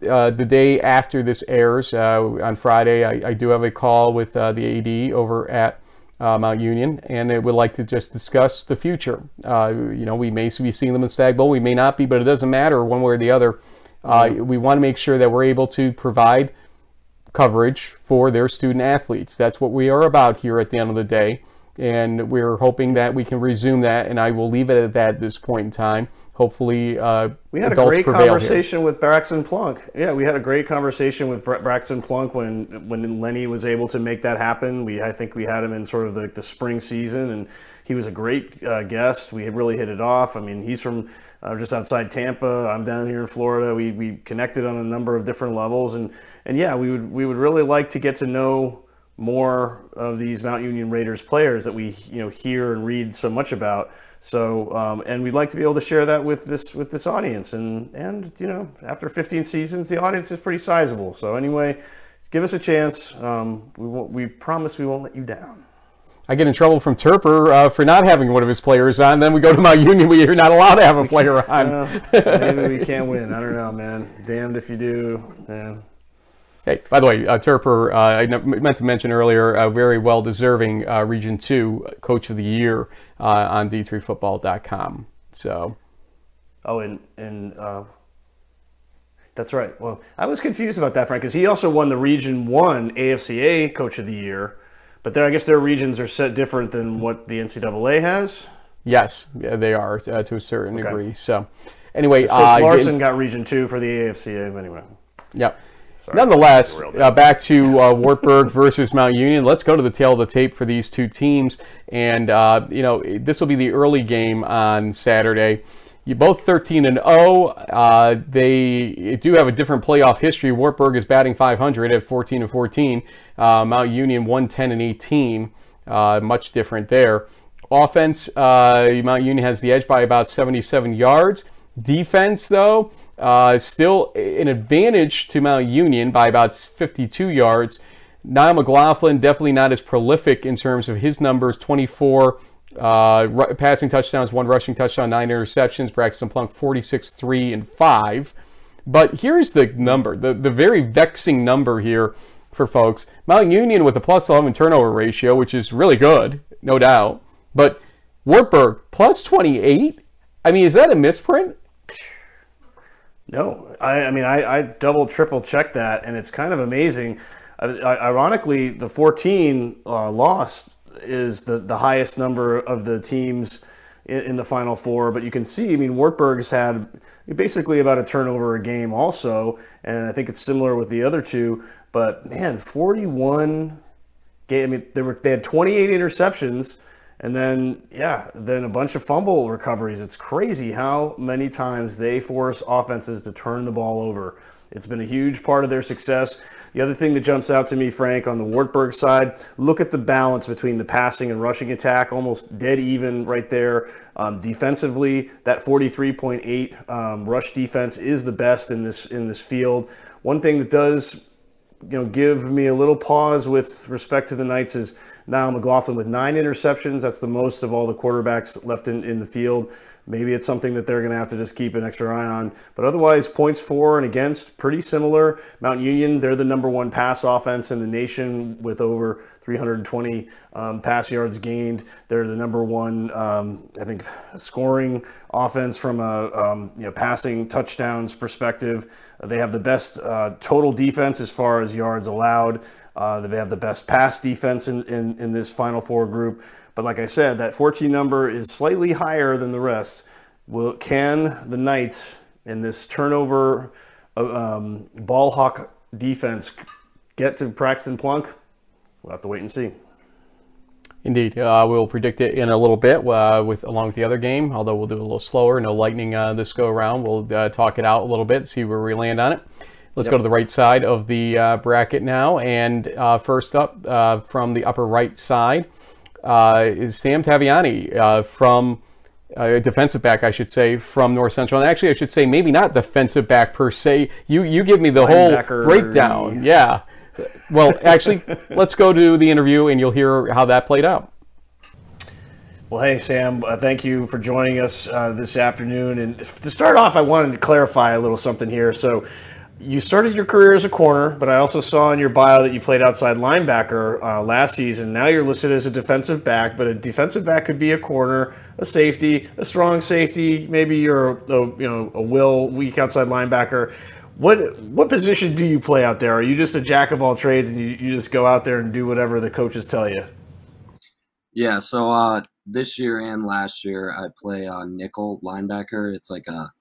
uh, the day after this airs uh, on Friday, I, I do have a call with uh, the AD over at uh, Mount Union, and it would like to just discuss the future. Uh, you know, we may be seeing them in Stagg Bowl, we may not be, but it doesn't matter one way or the other. Uh, we want to make sure that we're able to provide coverage for their student athletes. That's what we are about here at the end of the day. And we're hoping that we can resume that, and I will leave it at that at this point in time. Hopefully, uh, We had a great prevail here. conversation with Braxton Plunk. Yeah, we had a great conversation with Bra- Braxton Plunk when when Lenny was able to make that happen. We I think we had him in sort of the, the spring season, and he was a great uh, guest. We had really hit it off. I mean, he's from uh, just outside Tampa. I'm down here in Florida. We we connected on a number of different levels, and and yeah, we would we would really like to get to know more of these Mount Union Raiders players that we you know hear and read so much about. So um, and we'd like to be able to share that with this with this audience. And and you know after 15 seasons, the audience is pretty sizable. So anyway, give us a chance. Um, we won't, we promise we won't let you down. I get in trouble from Toerper uh, for not having one of his players on. Then we go to Mount Union, we are not allowed to have a player on. Maybe we can't win. I don't know, man. Damned if you do. Yeah. Hey, by the way, uh, Toerper, uh, I meant to mention earlier, a very well deserving uh, Region 2 Coach of the Year uh, on d3football.com. So, Oh, and and uh, that's right. Well, I was confused about that, Frank, because he also won the Region One AFCA Coach of the Year, but there, I guess their regions are set different than what the NCAA has. yes, yeah, they are uh, to a certain degree. So, anyway, Coach Larson got Region Two for the AFCA. Anyway, Yeah. Nonetheless, uh, back to uh, Wartburg versus Mount Union. Let's go to the tale of the tape for these two teams. And, uh, you know, this will be the early game on Saturday. You both 13 and 0. Uh, they do have a different playoff history. Wartburg is batting 500 at 14 and 14. Uh, Mount Union 110 and 18. Uh, much different there. Offense, uh, Mount Union has the edge by about 77 yards. Defense, though, uh, still an advantage to Mount Union by about 52 yards. Niall McLaughlin definitely not as prolific in terms of his numbers 24 uh, ru- passing touchdowns, one rushing touchdown, nine interceptions. Braxton Plunk 46, 3, and 5. But here's the number, the, the very vexing number here for folks. Mount Union with a plus 11 turnover ratio, which is really good, no doubt. But Wartburg plus 28? I mean, is that a misprint? No, I, I mean, I, I double, triple checked that, and it's kind of amazing. I, ironically, the 14 uh, loss is the, the highest number of the teams in, in the Final Four. But you can see, I mean, Wartburg's had basically about a turnover a game also, and I think it's similar with the other two. But man, 41 game. I mean, they were they had 28 interceptions, and then yeah, then a bunch of fumble recoveries. It's crazy how many times they force offenses to turn the ball over. It's been a huge part of their success. The other thing that jumps out to me, Frank, on the Wartburg side, look at the balance between the passing and rushing attack, almost dead even right there. Um, defensively, that 43.8 um, rush defense is the best in this in this field. One thing that does you know, give me a little pause with respect to the Knights is now McLaughlin with nine interceptions. That's the most of all the quarterbacks left in, in the field. Maybe it's something that they're going to have to just keep an extra eye on. But otherwise, points for and against, pretty similar. Mount Union, they're the number one pass offense in the nation with over 320 um, pass yards gained. They're the number one, um, I think, scoring offense from a um, you know passing touchdowns perspective. They have the best uh, total defense as far as yards allowed. Uh, they have the best pass defense in, in, in this Final Four group. But like I said, that 14 number is slightly higher than the rest. Will can the Knights in this turnover um, ball hawk defense get to Braxton Plunk? We'll have to wait and see. Indeed, uh, we'll predict it in a little bit uh, with along with the other game. Although we'll do it a little slower, no lightning uh, this go around. We'll uh, talk it out a little bit, see where we land on it. Let's yep. go to the right side of the uh, bracket now, and uh, first up from the upper right side is Sam Taviani from. Uh, defensive back, I should say, from North Central. And actually, I should say maybe not defensive back per se. You you give me the whole breakdown. Yeah. Well, actually, let's go to the interview and you'll hear how that played out. Well, hey, Sam, uh, thank you for joining us uh, this afternoon. And to start off, I wanted to clarify a little something here. So, you started your career as a corner, but I also saw in your bio that you played outside linebacker uh, last season. Now you're listed as a defensive back, but a defensive back could be a corner, a safety, a strong safety. Maybe you're a, a you know a will weak outside linebacker. What what position do you play out there? Are you just a jack of all trades and you, you just go out there and do whatever the coaches tell you? Yeah, so uh, this year and last year I play uh, nickel linebacker. It's like a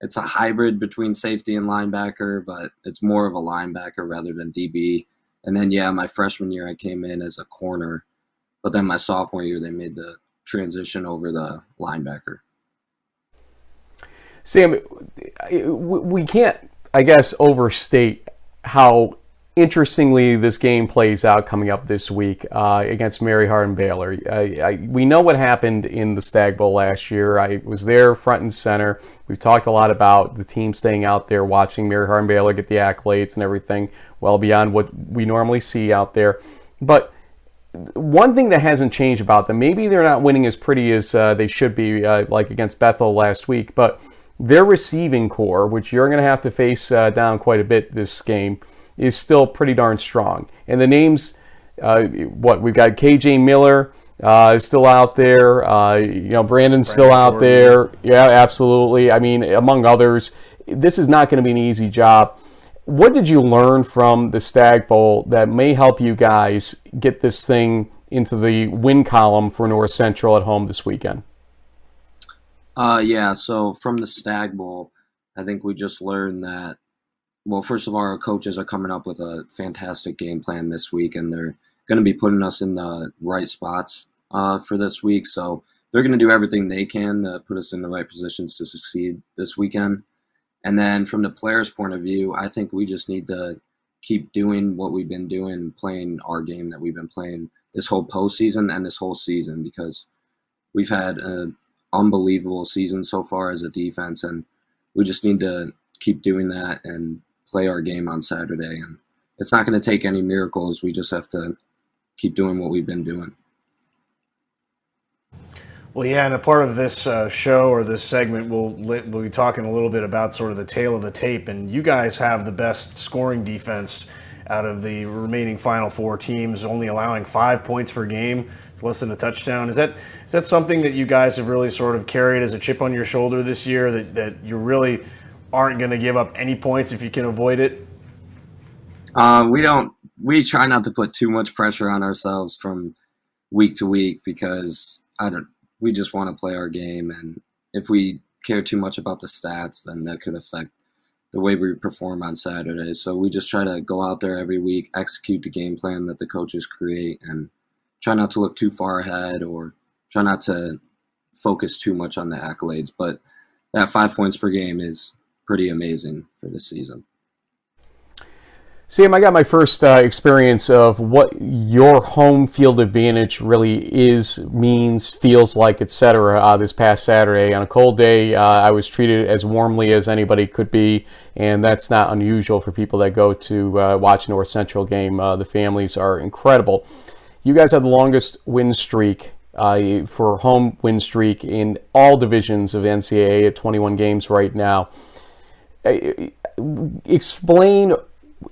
it's a hybrid between safety and linebacker, but it's more of a linebacker rather than DB. And then yeah, my freshman year I came in as a corner, but then my sophomore year they made the transition over the linebacker. Sam, we can't I guess, overstate how interestingly this game plays out coming up this week uh, against Mary Hardin Baylor. I, I, we know what happened in the Stagg Bowl last year. I was there front and center. We've talked a lot about the team staying out there watching Mary Hardin Baylor get the accolades and everything well beyond what we normally see out there. But one thing that hasn't changed about them, maybe they're not winning as pretty as uh, they should be, uh, like against Bethel last week, but their receiving core, which you're going to have to face uh, down quite a bit this game, is still pretty darn strong. And the names, uh, what we've got KJ Miller uh, is still out there. Uh, you know, Brandon's Brandon still out Gordon. there. Yeah, absolutely. I mean, among others, this is not going to be an easy job. What did you learn from the Stagg Bowl that may help you guys get this thing into the win column for North Central at home this weekend? Uh, yeah. So from the Stagg Bowl, I think we just learned that. Well, first of all, our coaches are coming up with a fantastic game plan this week, and they're going to be putting us in the right spots uh, for this week. So they're going to do everything they can to put us in the right positions to succeed this weekend. And then from the players' point of view, I think we just need to keep doing what we've been doing, playing our game that we've been playing this whole postseason and this whole season because we've had an unbelievable season so far as a defense, and we just need to keep doing that and play our game on Saturday. And it's not going to take any miracles. We just have to keep doing what we've been doing. Well, yeah, and a part of this uh, show or this segment, we'll we'll be talking a little bit about sort of the tale of the tape. And you guys have the best scoring defense out of the remaining Final Four teams, only allowing five points per game. It's less than a touchdown. Is that is that something that you guys have really sort of carried as a chip on your shoulder this year? That that you're really aren't going to give up any points if you can avoid it? Uh, we don't. We try not to put too much pressure on ourselves from week to week because I don't. We just want to play our game, and if we care too much about the stats, then that could affect the way we perform on Saturday. So we just try to go out there every week, execute the game plan that the coaches create, and try not to look too far ahead or try not to focus too much on the accolades. But that five points per game is pretty amazing for this season. Sam, I got my first uh, experience of what your home field advantage really is, means, feels like, etc. Uh, this past Saturday on a cold day, uh, I was treated as warmly as anybody could be, and that's not unusual for people that go to uh, watch North Central game. Uh, the families are incredible. You guys have the longest win streak uh, for home win streak in all divisions of NCAA at 21 games right now. Explain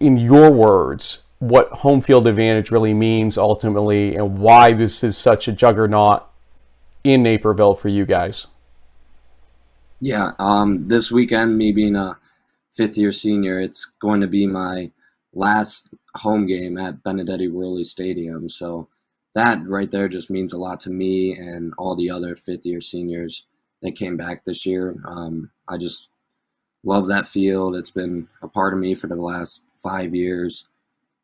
in your words, what home field advantage really means ultimately and why this is such a juggernaut in Naperville for you guys. Yeah, um, this weekend, me being a fifth year senior, it's going to be my last home game at Benedetti-Wehrli Stadium. So that right there just means a lot to me and all the other fifth year seniors that came back this year. Um, I just love that field. It's been a part of me for the last five years.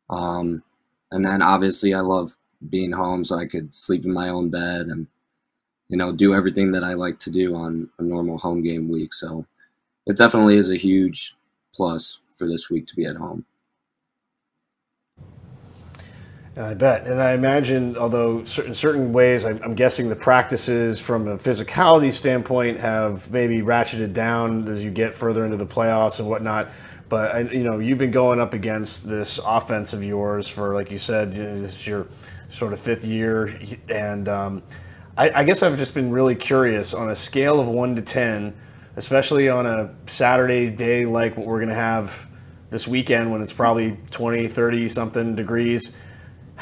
Um, and then obviously, I love being home so I could sleep in my own bed and you know do everything that I like to do on a normal home game week. So it definitely is a huge plus for this week to be at home. I bet. And I imagine, although in certain ways, I'm guessing the practices from a physicality standpoint have maybe ratcheted down as you get further into the playoffs and whatnot. But, you know, you've been going up against this offense of yours for, like you said, this is your sort of fifth year. And um, I, I guess I've just been really curious on a scale of one to 10, especially on a Saturday day like what we're going to have this weekend when it's probably 20, 30 something degrees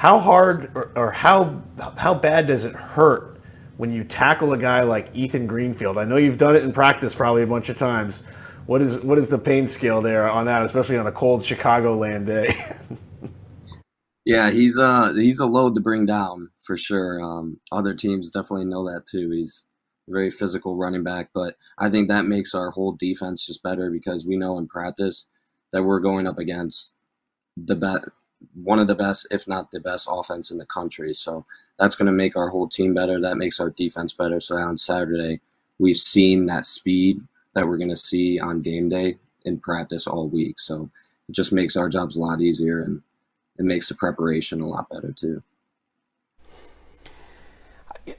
how hard or, or how how bad does it hurt when you tackle a guy like Ethan Greenfield? I know you've done it in practice probably a bunch of times. What is what is the pain scale there on that, especially on a cold Chicagoland day? yeah, he's uh he's a load to bring down for sure. Um, other teams definitely know that too. He's a very physical running back, but I think that makes our whole defense just better because we know in practice that we're going up against the best one of the best, if not the best, offense in the country. So that's going to make our whole team better. That makes our defense better. So on Saturday, we've seen that speed that we're going to see on game day in practice all week. So it just makes our jobs a lot easier and it makes the preparation a lot better too.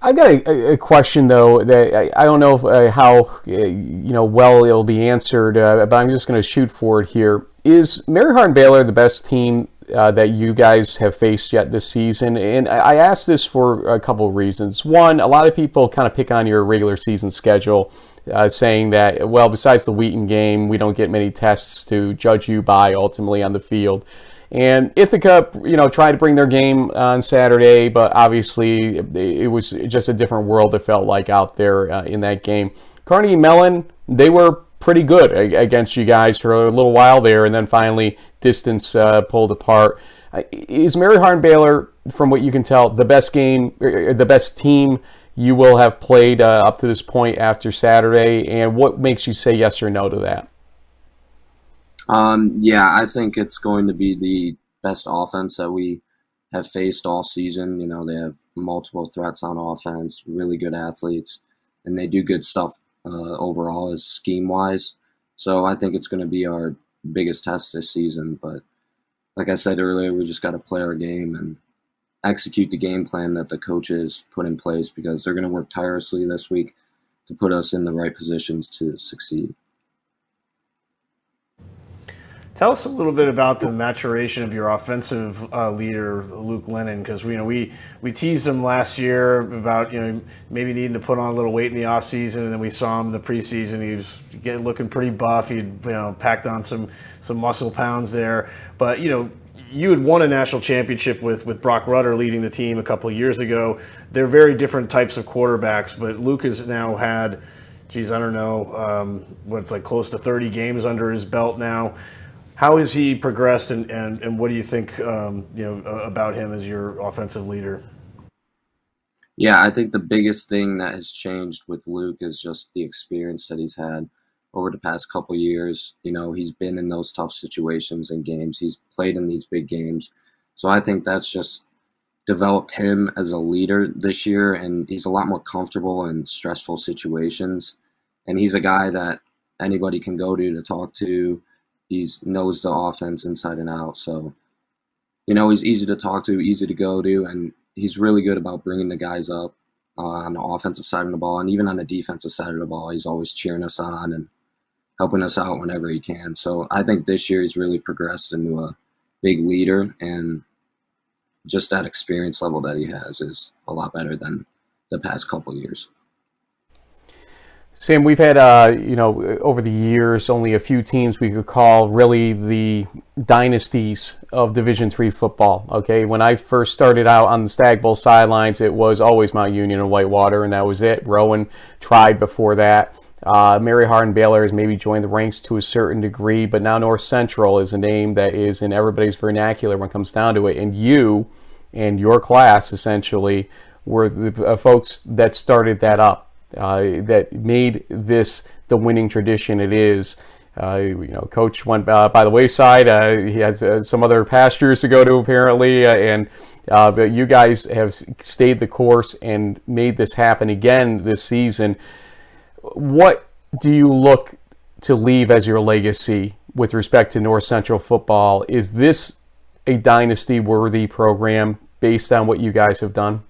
I've got a, a, question though that I, I don't know if, uh, how uh, you know well it'll be answered, uh, but I'm just going to shoot for it here. Is Mary Hardin Baylor the best team uh, that you guys have faced yet this season. And I, ask this for a couple of reasons. One, a lot of people kind of pick on your regular season schedule, uh, saying that, well, besides the Wheaton game, we don't get many tests to judge you by ultimately on the field. And Ithaca, you know, tried to bring their game on Saturday, but obviously it was just a different world, it felt like, out there uh, in that game. Carnegie Mellon, they were pretty good against you guys for a little while there, and then finally distance uh, pulled apart. Is Mary Hardin Baylor, from what you can tell, the best game, er, er, the best team you will have played uh, up to this point after Saturday? And what makes you say yes or no to that? Um, yeah, I think it's going to be the best offense that we have faced all season. You know, they have multiple threats on offense, really good athletes, and they do good stuff uh, overall as scheme wise. So I think it's going to be our biggest test this season. But like I said earlier, we just got to play our game and execute the game plan that the coaches put in place because they're going to work tirelessly this week to put us in the right positions to succeed. Tell us a little bit about the maturation of your offensive uh, leader, Luke Lehnen, because you know we we teased him last year about you know maybe needing to put on a little weight in the off season, and then we saw him in the preseason. He was getting looking pretty buff. He you know packed on some some muscle pounds there, but you know you had won a national championship with with Broc Rutter leading the team a couple years ago. They're very different types of quarterbacks, but Luke has now had, geez, I don't know, um, what's like close to 30 games under his belt now how has he progressed, and, and, and what do you think um, you know about him as your offensive leader? Yeah, I think the biggest thing that has changed with Luke is just the experience that he's had over the past couple years. You know, he's been in those tough situations and games. He's played in these big games. So I think that's just developed him as a leader this year and he's a lot more comfortable in stressful situations. And he's a guy that anybody can go to to talk to he knows the offense inside and out. So, you know, he's easy to talk to, easy to go to, and he's really good about bringing the guys up uh, on the offensive side of the ball, and even on the defensive side of the ball. He's always cheering us on and helping us out whenever he can. So I think this year he's really progressed into a big leader, and just that experience level that he has is a lot better than the past couple years. Sam, we've had, uh, you know, over the years, only a few teams we could call really the dynasties of Division Three football. Okay, when I first started out on the Stagg Bowl sidelines, it was always Mount Union and Whitewater, and that was it. Rowan tried before that. Uh, Mary Hardin Baylor has maybe joined the ranks to a certain degree, but now North Central is a name that is in everybody's vernacular when it comes down to it. And you and your class essentially were the uh, folks that started that up uh, that made this the winning tradition it is. uh, you know, coach went uh, by the wayside. Uh, he has uh, some other pastures to go to apparently, and but you guys have stayed the course and made this happen again this season. What do you look to leave as your legacy with respect to North Central football? Is this a dynasty worthy program based on what you guys have done?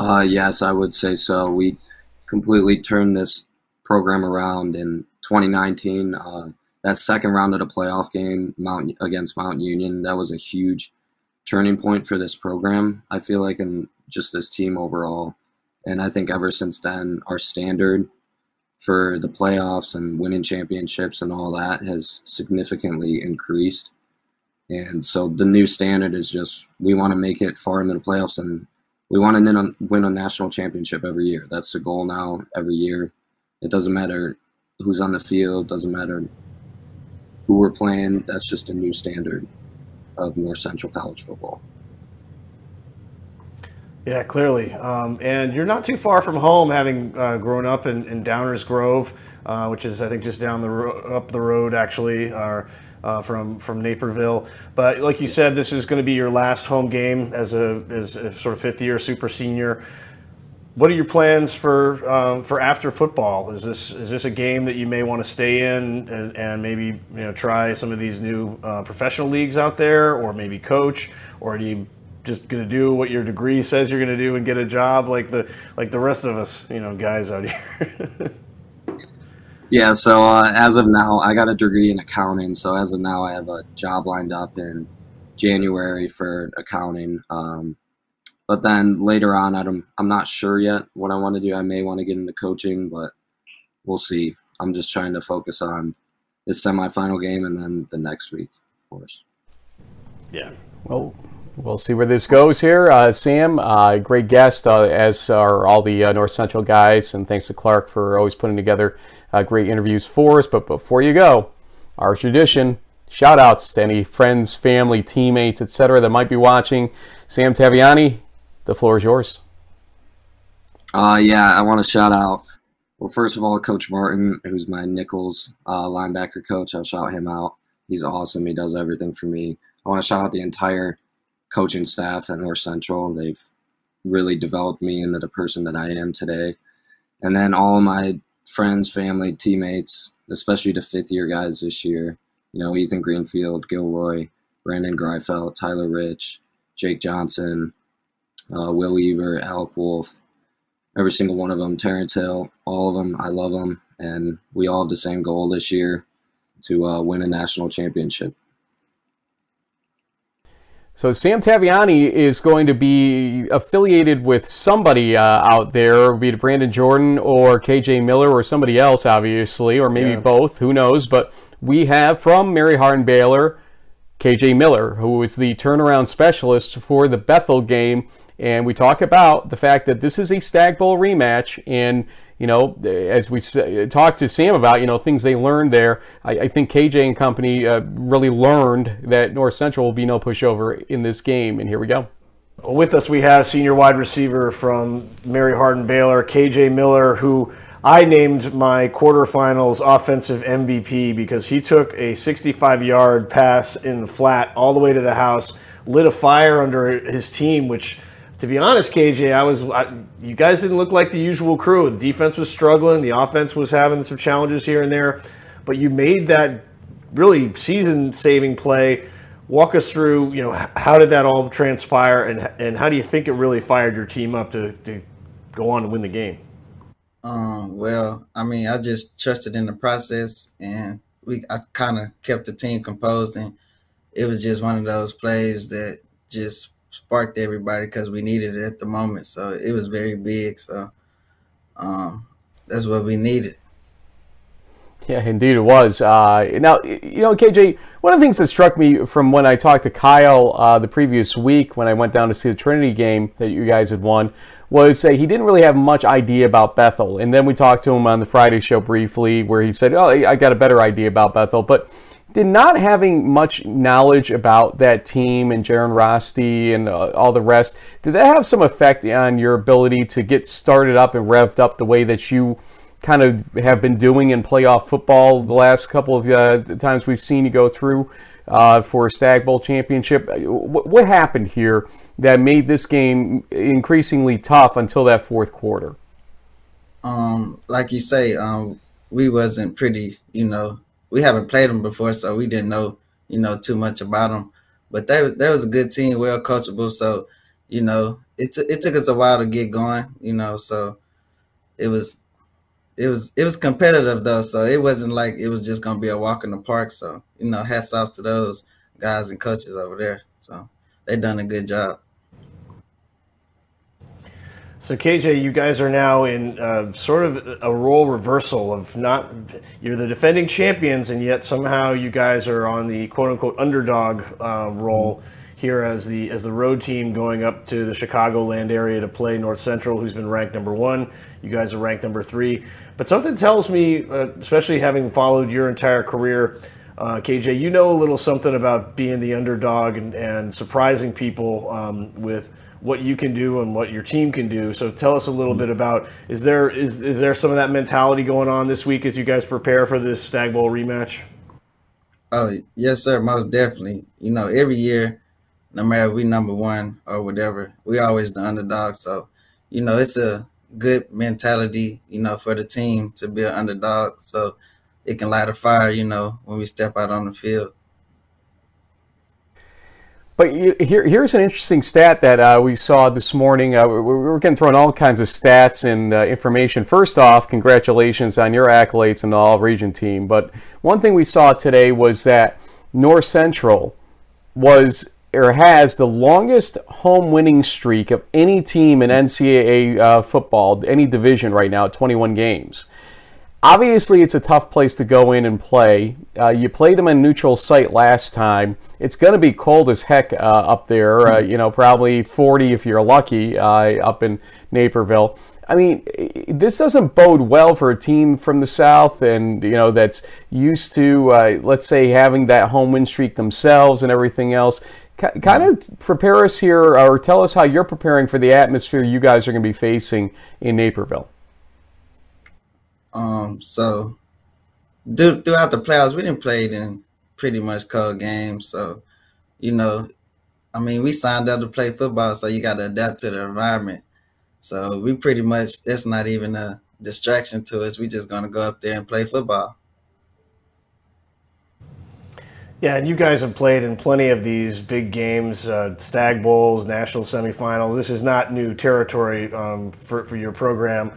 Uh, yes, I would say so. We completely turned this program around in 2019. Uh, that second round of the playoff game Mount, against Mount Union, that was a huge turning point for this program, I feel like, and just this team overall. And I think ever since then, our standard for the playoffs and winning championships and all that has significantly increased. And so the new standard is just we want to make it far into the playoffs and we want to win a national championship every year. That's the goal now every year. It doesn't matter who's on the field, doesn't matter who we're playing. That's just a new standard of North Central College football. Yeah, clearly. Um, and you're not too far from home, having uh, grown up in, in Downers Grove, uh, which is I think just down the ro- up the road actually, or uh, from from Naperville. But like you said, this is going to be your last home game as a as a sort of fifth year super senior. What are your plans for um, for after football? Is this is this a game that you may want to stay in and, and maybe you know try some of these new uh, professional leagues out there, or maybe coach, or do you just going to do what your degree says you're going to do and get a job like the like the rest of us, you know, guys out here. yeah. So uh, as of now, I got a degree in accounting. So as of now, I have a job lined up in January for accounting. Um, but then later on, I'm I'm not sure yet what I want to do. I may want to get into coaching, but we'll see. I'm just trying to focus on this semifinal game and then the next week, of course. Yeah. Well, We'll see where this goes here. Uh, Sam, uh, great guest, uh, as are all the uh, North Central guys, and thanks to Clark for always putting together uh, great interviews for us. But before you go, our tradition, shout outs to any friends, family, teammates, etc. that might be watching. Sam Taviani, the floor is yours. Uh, yeah, I want to shout out, well, first of all, Coach Martin, who's my nickel linebacker coach. I'll shout him out. He's awesome. He does everything for me. I want to shout out the entire coaching staff at North Central. They've really developed me into the person that I am today. And then all my friends, family, teammates, especially the fifth year guys this year, you know, Ethan Greenfield, Gilroy, Brandon Greifeld, Tyler Rich, Jake Johnson, uh, Will Weaver, Alec Wolf, every single one of them, Terrence Hill, all of them, I love them. And we all have the same goal this year to uh, win a national championship. So Sam Taviani is going to be affiliated with somebody uh, out there, be it Brandon Jordan or KJ Miller or somebody else, obviously, or maybe yeah. both. Who knows? But we have from Mary Hardin-Baylor, KJ Miller, who is the turnaround specialist for the Bethel game, and we talk about the fact that this is a Stagg Bowl rematch, and you know, as we talked to Sam about, you know, things they learned there, I, I think KJ and company uh, really learned that North Central will be no pushover in this game. And here we go. With us, we have senior wide receiver from Mary Hardin-Baylor, KJ Miller, who I named my quarterfinals offensive MVP because he took a 65 yard pass in the flat all the way to the house, lit a fire under his team, which to be honest, KJ, I was I, you guys didn't look like the usual crew. The defense was struggling, the offense was having some challenges here and there, but you made that really season-saving play. Walk us through, you know, how did that all transpire, and and how do you think it really fired your team up to to go on and win the game? Um, well, I mean, I just trusted in the process, and we I kind of kept the team composed, and it was just one of those plays that just sparked everybody because we needed it at the moment. So it was very big. So um, that's what we needed. Yeah, indeed it was. Uh, now, you know, KJ, one of the things that struck me from when I talked to Kyle uh, the previous week when I went down to see the Trinity game that you guys had won was uh, he didn't really have much idea about Bethel. And then we talked to him on the Friday show briefly where he said, oh, I got a better idea about Bethel. But did not having much knowledge about that team and Jaran Roste and uh, all the rest, did that have some effect on your ability to get started up and revved up the way that you kind of have been doing in playoff football the last couple of uh, times we've seen you go through uh, for a Stagg Bowl championship. What, what happened here that made this game increasingly tough until that fourth quarter? Um, like you say, um, we wasn't pretty, you know, we haven't played them before, so we didn't know, you know, too much about them. But they, they was a good team, well coachable. So, you know, it, t- it took us a while to get going, you know, so it was it was it was competitive though, so it wasn't like it was just gonna be a walk in the park. So you know, hats off to those guys and coaches over there. So they done a good job. So KJ, you guys are now in uh, sort of a role reversal of not you're the defending champions, and yet somehow you guys are on the quote unquote underdog uh, role here as the as the road team going up to the Chicagoland area to play North Central, who's been ranked number one. You guys are ranked number three. But something tells me, uh, especially having followed your entire career, uh, KJ, you know a little something about being the underdog and, and surprising people um, with what you can do and what your team can do. So tell us a little bit about is there is is there some of that mentality going on this week as you guys prepare for this Stagg Bowl rematch? Oh yes, sir, most definitely. You know, every year, no matter we number one or whatever, we always the underdog. So, you know, it's a good mentality, you know, for the team to be an underdog. So it can light a fire, you know, when we step out on the field. But here, here's an interesting stat that uh, we saw this morning. Uh, we were getting thrown all kinds of stats and uh, information. First off, congratulations on your accolades and the all-region team. But one thing we saw today was that North Central was or has the longest home winning streak of any team in NCAA uh, football, any division right now, 21 games. Obviously, it's a tough place to go in and play. Uh, you played them in neutral site last time. It's going to be cold as heck uh, up there. Uh, you know, probably 40 if you're lucky uh, up in Naperville. I mean, this doesn't bode well for a team from the South, and you know that's used to, uh, let's say, having that home win streak themselves and everything else kind of prepare us here or tell us how you're preparing for the atmosphere you guys are going to be facing in Naperville. Um, so do, throughout the playoffs, we didn't play in pretty much cold games. So, you know, I mean, we signed up to play football, so you got to adapt to the environment. So we pretty much, that's not even a distraction to us. We just going to go up there and play football. Yeah, and you guys have played in plenty of these big games, uh, Stagg Bowls, national semifinals. This is not new territory um, for, for your program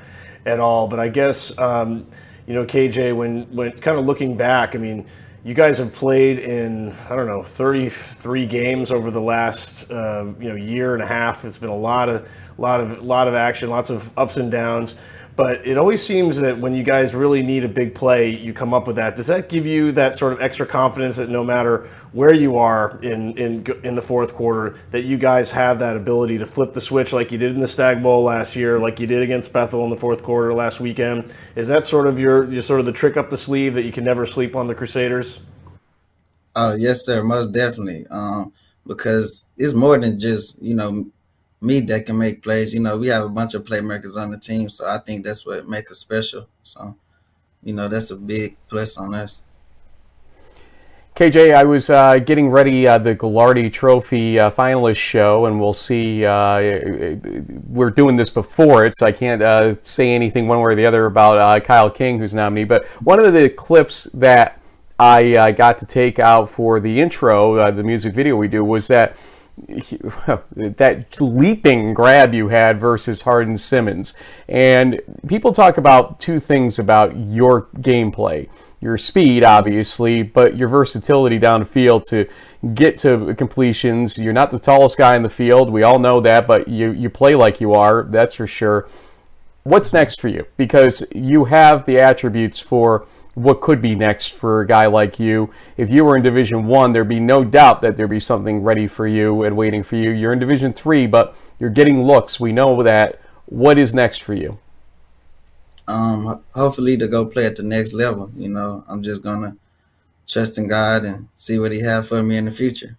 at all. But I guess, um, you know, KJ, when, when kind of looking back, I mean, you guys have played in, I don't know, 33 games over the last, uh, you know, year and a half. It's been a lot of, lot of, lot of action, lots of ups and downs. But it always seems that when you guys really need a big play, you come up with that. Does that give you that sort of extra confidence that no matter where you are in in in the fourth quarter, that you guys have that ability to flip the switch like you did in the Stagg Bowl last year, like you did against Bethel in the fourth quarter last weekend? Is that sort of your, your sort of the trick up the sleeve that you can never sleep on the Crusaders? Oh yes, sir, most definitely. Um, because it's more than just you know me that can make plays. You know, we have a bunch of playmakers on the team, so I think that's what makes us special. So, you know, that's a big plus on us. KJ, I was uh, getting ready uh, the Gagliardi Trophy uh, finalist show, and we'll see. Uh, we're doing this before it, so I can't uh, say anything one way or the other about uh, Kyle King, who's nominee. But one of the clips that I got to take out for the intro, the music video we do, was that that leaping grab you had versus Hardin Simmons. And people talk about two things about your gameplay your speed, obviously, but your versatility downfield to get to completions. You're not the tallest guy in the field. We all know that, but you, you play like you are, that's for sure. What's next for you? Because you have the attributes for what could be next for a guy like you. If you were in Division One, there'd be no doubt that there'd be something ready for you and waiting for you. You're in Division Three, but you're getting looks. We know that. What is next for you? Um, hopefully to go play at the next level. You know, I'm just gonna trust in God and see what He have for me in the future.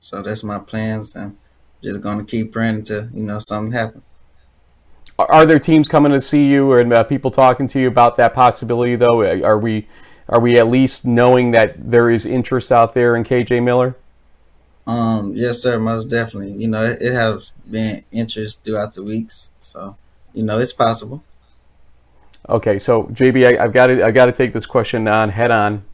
So that's my plans, and just gonna keep praying until you know something happens. are there teams coming to see you or uh, people talking to you about that possibility though? Are we are we at least knowing that there is interest out there in KJ Miller? Um, yes, sir, most definitely. You know, it, it has been interest throughout the weeks, so you know it's possible. Okay, so JB, I, have got to I've got to take this question on head on.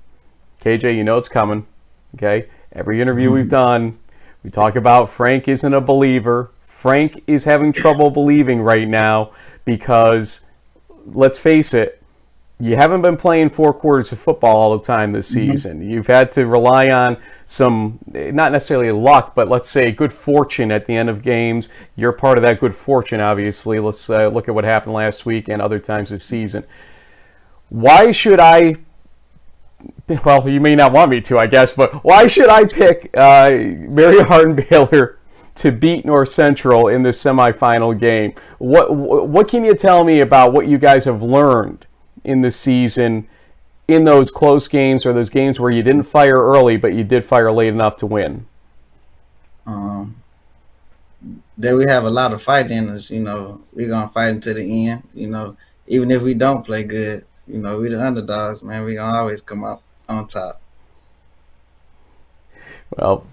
KJ, you know it's coming. Okay, every interview we've mm-hmm. done, we talk about Frank isn't a believer. Frank is having trouble believing right now because, let's face it, you haven't been playing four quarters of football all the time this mm-hmm. season. Mm-hmm. You've had to rely on some, not necessarily luck, but let's say good fortune at the end of games. You're part of that good fortune, obviously. Let's uh, look at what happened last week and other times this season. Why should I? Well, you may not want me to, I guess, but why should I pick uh, Mary Hardin Baylor to beat North Central in this semifinal game? What what can you tell me about what you guys have learned? In the season in those close games or those games where you didn't fire early but you did fire late enough to win? Um, that we have a lot of fight in us. You know, we're gonna fight until the end. You know, even if we don't play good, you know, we're the underdogs, man. We gonna always come out on top. Well,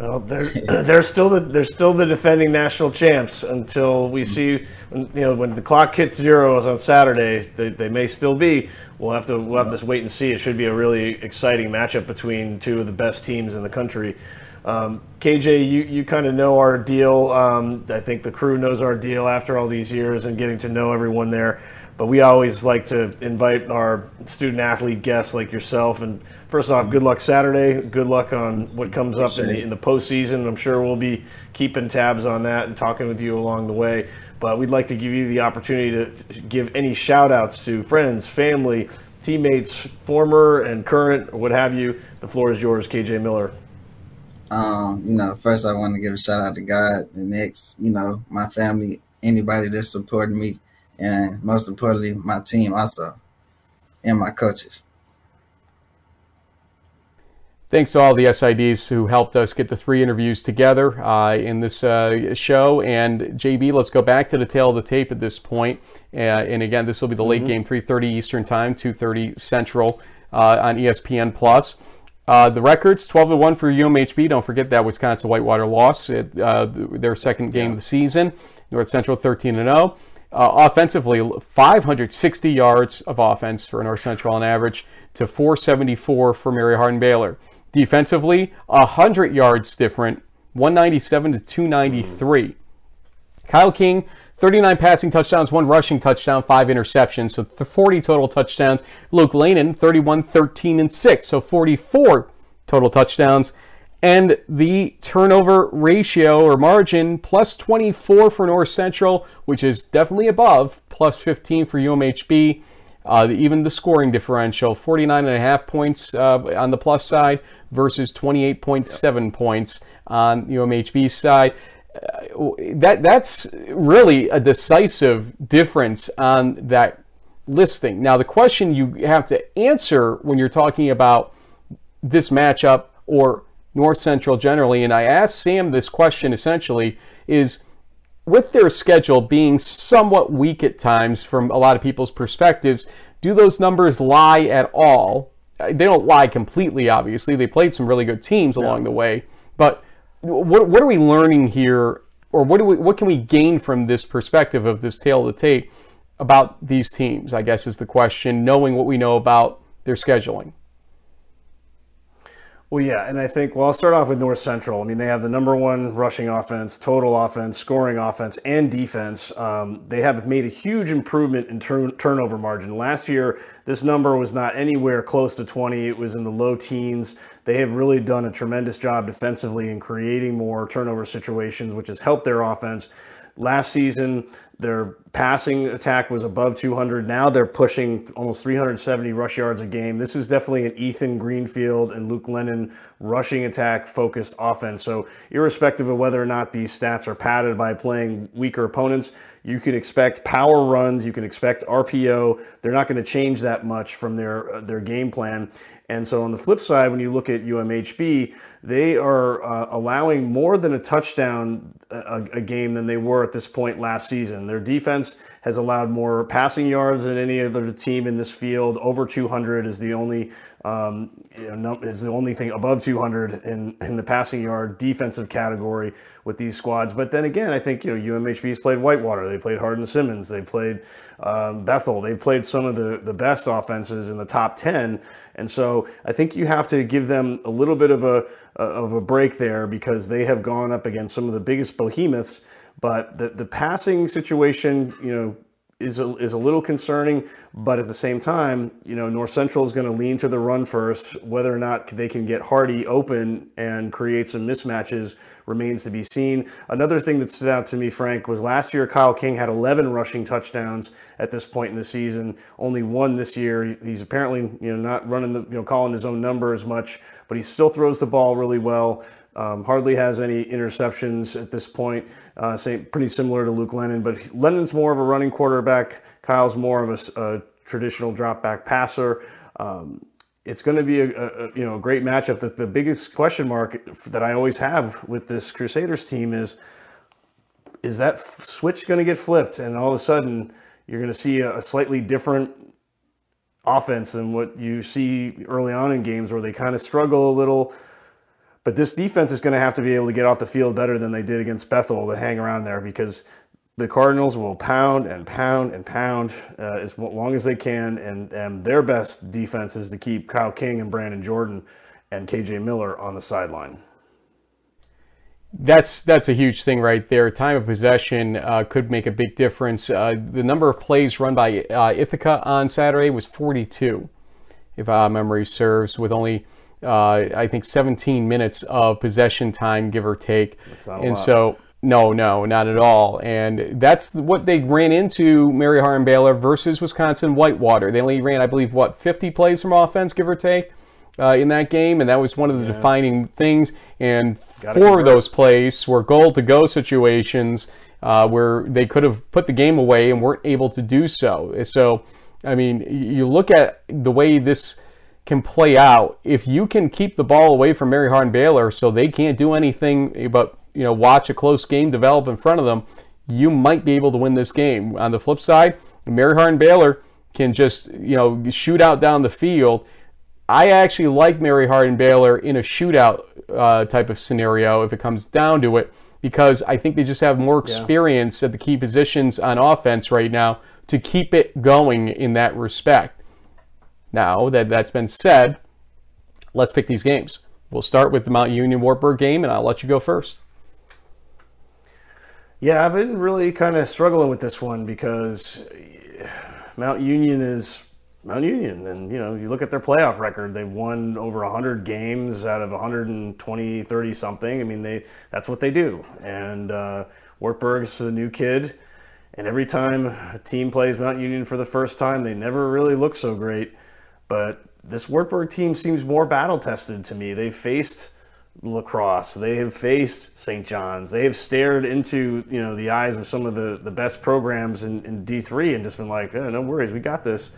well, they're they're still the they're still the defending national champs until we see you know when the clock hits zeros on Saturday. They, they may still be. We'll have to we'll have to wait and see. It should be a really exciting matchup between two of the best teams in the country. Um, KJ, you, you kind of know our deal. Um, I think the crew knows our deal after all these years and getting to know everyone there. But we always like to invite our student athlete guests like yourself and first off, good luck Saturday. Good luck on what comes up in the, in the postseason. I'm sure we'll be keeping tabs on that and talking with you along the way. But we'd like to give you the opportunity to give any shout outs to friends, family, teammates, former and current, or what have you. The floor is yours, KJ Miller. Um, you know, first I want to give a shout out to God, the next, you know, my family, anybody that's supporting me, and most importantly, my team also, and my coaches. Thanks to all the SIDs who helped us get the three interviews together uh, in this uh, show. And JB, let's go back to the tale of the tape at this point. Uh, and again, this will be the late mm-hmm. game, 3:30 Eastern Time, 2:30 Central uh, on ESPN Plus. Uh, the records 12 to 1 for UMHB. Don't forget that Wisconsin Whitewater loss, at, uh, their second game yeah. of the season. North Central 13 and 0. offensively, 560 yards of offense for North Central on average to 474 for Mary Hardin Baylor. Defensively, 100 yards different, 197 to 293. Kyle King, 39 passing touchdowns, one rushing touchdown, five interceptions, so 40 total touchdowns. Luke Lehnen, 31, 13, and 6, so 44 total touchdowns. And the turnover ratio or margin, plus 24 for North Central, which is definitely above, plus 15 for UMHB. Uh, even the scoring differential, 49 and a half points uh, on the plus side versus 28.7 yep. points on UMHB's side. Uh, that that's really a decisive difference on that listing. Now, the question you have to answer when you're talking about this matchup or North Central generally, and I asked Sam this question essentially, is with their schedule being somewhat weak at times from a lot of people's perspectives, do those numbers lie at all? Uh, they don't lie completely, obviously. They played some really good teams yeah. along the way. But what, what are we learning here, or what, do we, what can we gain from this perspective of this tale of the tape about these teams, I guess is the question, knowing what we know about their scheduling? Well, yeah, and I think well, I'll start off with North Central. I mean, they have the number one rushing offense, total offense, scoring offense, and defense. Um, they have made a huge improvement in turn, turnover margin. Last year, this number was not anywhere close to 20. It was in the low teens. They have really done a tremendous job defensively in creating more turnover situations, which has helped their offense. Last season, their passing attack was above 200. Now they're pushing almost 370 rush yards a game. This is definitely an Ethan Greenfield and Luke Lehnen rushing attack focused offense. So, irrespective of whether or not these stats are padded by playing weaker opponents, you can expect power runs, you can expect RPO. They're not going to change that much from their their game plan. And so on the flip side, when you look at UMHB, they are uh, allowing more than a touchdown a, a, game than they were at this point last season. Their defense has allowed more passing yards than any other team in this field. Over 200 is the only um, you know, is the only thing above 200 in, in the passing yard defensive category with these squads. But then again, I think you know UMHB's played Whitewater, they played Hardin Simmons, they played um, Bethel, they've played some of the the best offenses in the top 10, and so I think you have to give them a little bit of a of a break there because they have gone up against some of the biggest behemoths. But the the passing situation, you know is a, is a little concerning, but at the same time, you know, North Central is going to lean to the run first. Whether or not they can get Hardy open and create some mismatches remains to be seen. Another thing that stood out to me, Frank, was last year Kyle King had 11 rushing touchdowns at this point in the season, only one this year. He's apparently, you know, not running the, you know, calling his own number as much, but he still throws the ball really well. Um, hardly has any interceptions at this point. Uh, same, pretty similar to Luke Lehnen, but Lehnen's more of a running quarterback. Kyle's more of a, a traditional drop back passer. Um, it's going to be a, a, you know a great matchup. The, the biggest question mark that I always have with this Crusaders team is is that switch going to get flipped, and all of a sudden you're going to see a, a slightly different offense than what you see early on in games where they kind of struggle a little but this defense is going to have to be able to get off the field better than they did against Bethel to hang around there because the Cardinals will pound and pound and pound uh, as long as they can. And, and their best defense is to keep Kyle King and Brandon Jordan and KJ Miller on the sideline. That's that's a huge thing right there. Time of possession uh, could make a big difference. Uh, the number of plays run by uh, Ithaca on Saturday was 42, if uh, memory serves, with only uh, I think 17 minutes of possession time, give or take. and so, no, no, not at all. And that's what they ran into Mary Hardin Baylor versus Wisconsin Whitewater. They only ran, I believe, what 50 plays from offense, give or take. Uh, in that game, and that was one of the yeah. defining things. And Gotta four of those plays were goal to go situations uh, where they could have put the game away and weren't able to do so. So, I mean, you look at the way this can play out, if you can keep the ball away from Mary Hardin Baylor so they can't do anything but you know watch a close game develop in front of them, you might be able to win this game. On the flip side, Mary Hardin Baylor can just you know shoot out down the field. I actually like Mary Hardin Baylor in a shootout uh, type of scenario if it comes down to it because I think they just have more experience yeah. at the key positions on offense right now to keep it going in that respect. Now that that's been said, let's pick these games. We'll start with the Mount Union Wartburg game, and I'll let you go first. Yeah, I've been really kind of struggling with this one because Mount Union is Mount Union, and you know, you look at their playoff record; they've won over 100 games out of 120, 30 something. I mean, they that's what they do. And uh, Wartburg's the new kid, and every time a team plays Mount Union for the first time, they never really look so great. But this Wartburg team seems more battle tested to me. They've faced La Crosse, they have faced St. John's, they have stared into you know the eyes of some of the, the best programs in, in D3 and just been like, oh, no worries, we got this.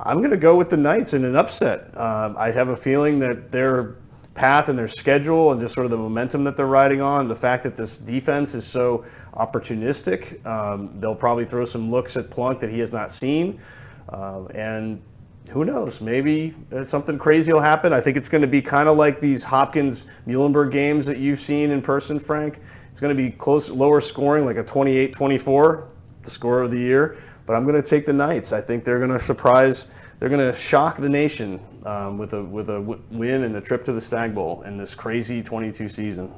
I'm going to go with the Knights in an upset. Um, I have a feeling that their path and their schedule and just sort of the momentum that they're riding on, the fact that this defense is so opportunistic, um, they'll probably throw some looks at Plunk that he has not seen. Um, and who knows? Maybe uh, something crazy will happen. I think it's going to be kind of like these Hopkins Muhlenberg games that you've seen in person, Frank. It's going to be close, lower scoring, like a 28 24, the score of the year. But I'm going to take the Knights. I think they're going to surprise, they're going to shock the nation um, with, a, with a win and a trip to the Stagg Bowl in this crazy 22 season.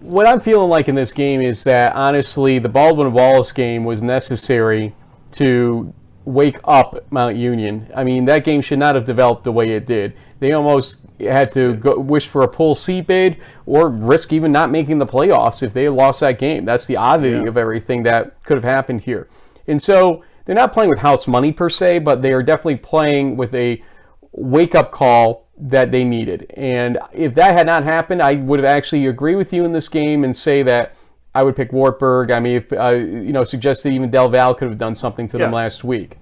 What I'm feeling like in this game is that honestly, the Baldwin Wallace game was necessary to wake up Mount Union. I mean, that game should not have developed the way it did. They almost had to go, wish for a Pool C bid or risk even not making the playoffs if they lost that game. That's the oddity yeah. of everything that could have happened here. And so they're not playing with house money per se, but they are definitely playing with a wake up call that they needed. And if that had not happened, I would have actually agree with you in this game and say that I would pick Wartburg. I mean, if, uh, you know, suggested even Del Val could have done something to yeah. them last week.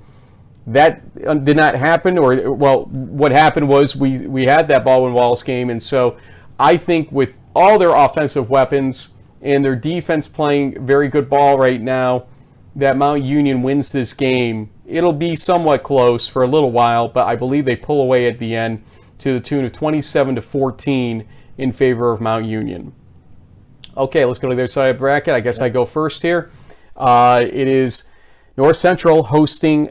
That uh, did not happen, or well, what happened was we we had that Baldwin Wallace game, and so I think with all their offensive weapons and their defense playing very good ball right now, that Mount Union wins this game. It'll be somewhat close for a little while, but I believe they pull away at the end to the tune of 27 to 14 in favor of Mount Union. Okay, let's go to the other side of the bracket. I guess I go first here. Uh, it is North Central hosting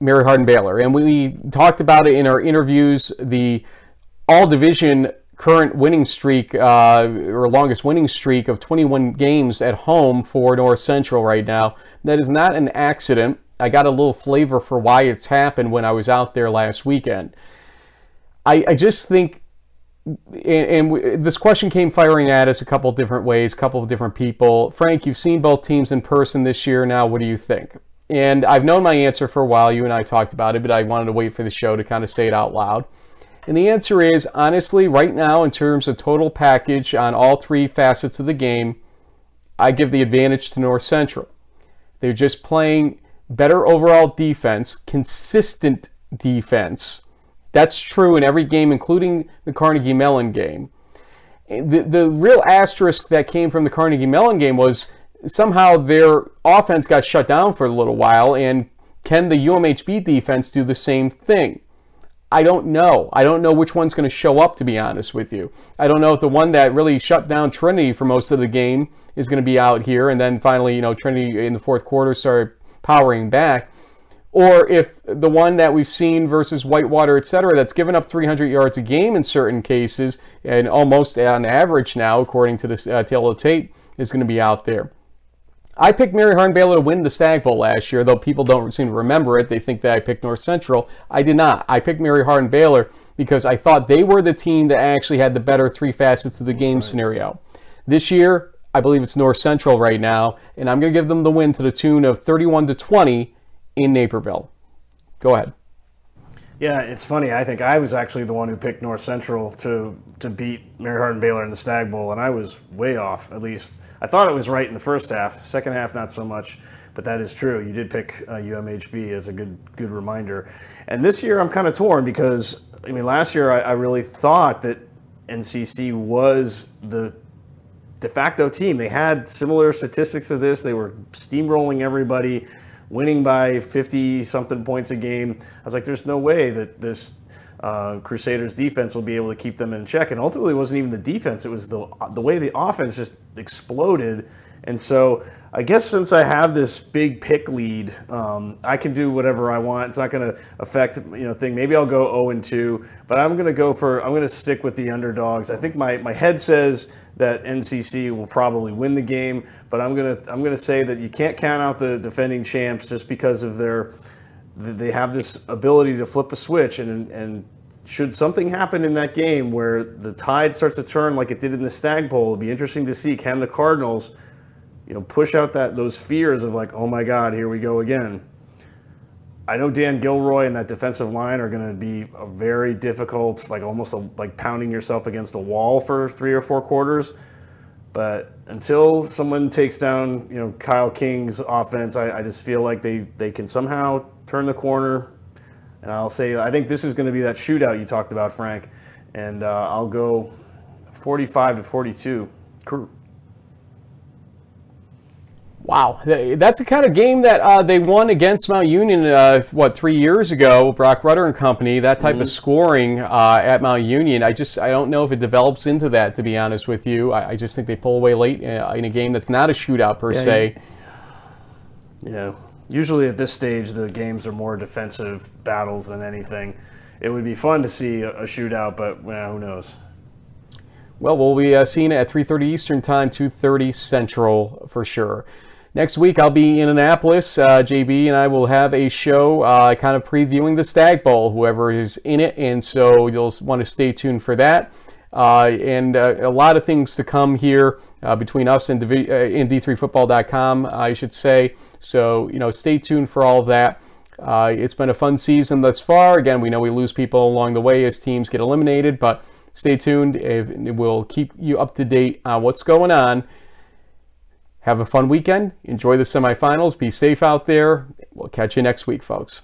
Mary Hardin Baylor, and we talked about it in our interviews. The all division current winning streak uh, or longest winning streak of 21 games at home for North Central right now. That is not an accident. I got a little flavor for why it's happened when I was out there last weekend. I, I just think, and, and, this question came firing at us a couple different ways, a couple of different people. Frank, you've seen both teams in person this year now. What do you think? And I've known my answer for a while. You and I talked about it, but I wanted to wait for the show to kind of say it out loud. And the answer is honestly, right now, in terms of total package on all three facets of the game, I give the advantage to North Central. They're just playing better overall defense, consistent defense. That's true in every game, including the Carnegie Mellon game. The, the real asterisk that came from the Carnegie Mellon game was somehow their offense got shut down for a little while, and can the UMHB defense do the same thing? I don't know. I don't know which one's going to show up, to be honest with you. I don't know if the one that really shut down Trinity for most of the game is going to be out here, and then finally, you know, Trinity in the fourth quarter started powering back, or if the one that we've seen versus Whitewater, et cetera, that's given up 300 yards a game in certain cases, and almost on average now, according to this uh, tale of tape, is going to be out there. I picked Mary Hardin Baylor to win the Stagg Bowl last year, though people don't seem to remember it. They think that I picked North Central. I did not. I picked Mary Hardin Baylor because I thought they were the team that actually had the better three facets of the game right. scenario. This year, I believe it's North Central right now, and I'm going to give them the win to the tune of 31 to 20 in Naperville. Go ahead. Yeah, it's funny. I think I was actually the one who picked North Central to to beat Mary Hardin Baylor in the Stagg Bowl, and I was way off. At least I thought it was right in the first half. Second half, not so much. But that is true. You did pick uh, UMHB as a good good reminder. And this year, I'm kind of torn because I mean, last year I, I really thought that NCC was the de facto team. They had similar statistics to this. They were steamrolling everybody, winning by 50 something points a game. I was like, there's no way that this uh, Crusaders defense will be able to keep them in check. And ultimately, it wasn't even the defense; it was the the way the offense just exploded. And so, I guess since I have this big pick lead, um, I can do whatever I want. It's not going to affect you know thing. Maybe I'll go 0 and 2, but I'm going to go for I'm going to stick with the underdogs. I think my my head says that NCC will probably win the game, but I'm gonna I'm gonna say that you can't count out the defending champs just because of their they have this ability to flip a switch and and should something happen in that game where the tide starts to turn like it did in the Stagg Bowl, it'll be interesting to see can the Cardinals, you know, push out that those fears of like, oh my God, here we go again. I know Dan Gilroy and that defensive line are going to be a very difficult, like almost a, like pounding yourself against a wall for three or four quarters. But until someone takes down, you know, Kyle King's offense, I, I just feel like they, they can somehow turn the corner. And I'll say, I think this is going to be that shootout you talked about, Frank. And uh, I'll go 45 to 42. Crew. Wow, that's the kind of game that uh, they won against Mount Union, uh, what three years ago? Broc Rutter and company. That type mm-hmm. of scoring uh, at Mount Union, I just I don't know if it develops into that. To be honest with you, I, I just think they pull away late uh, in a game that's not a shootout per yeah, se. Yeah, usually at this stage the games are more defensive battles than anything. It would be fun to see a, a shootout, but well, who knows? Well, we'll be uh, seeing it at 3:30 Eastern Time, 2:30 Central for sure. Next week I'll be in Annapolis. Uh, JB and I will have a show uh, kind of previewing the Stagg Bowl, whoever is in it, and so you'll want to stay tuned for that. Uh, and uh, a lot of things to come here uh, between us and, Divi- uh, and D3Football.com, I should say. So, you know, stay tuned for all of that. It's been a fun season thus far. Again, we know we lose people along the way as teams get eliminated, but stay tuned. We'll keep you up to date on what's going on. Have a fun weekend. Enjoy the semifinals. Be safe out there. We'll catch you next week, folks.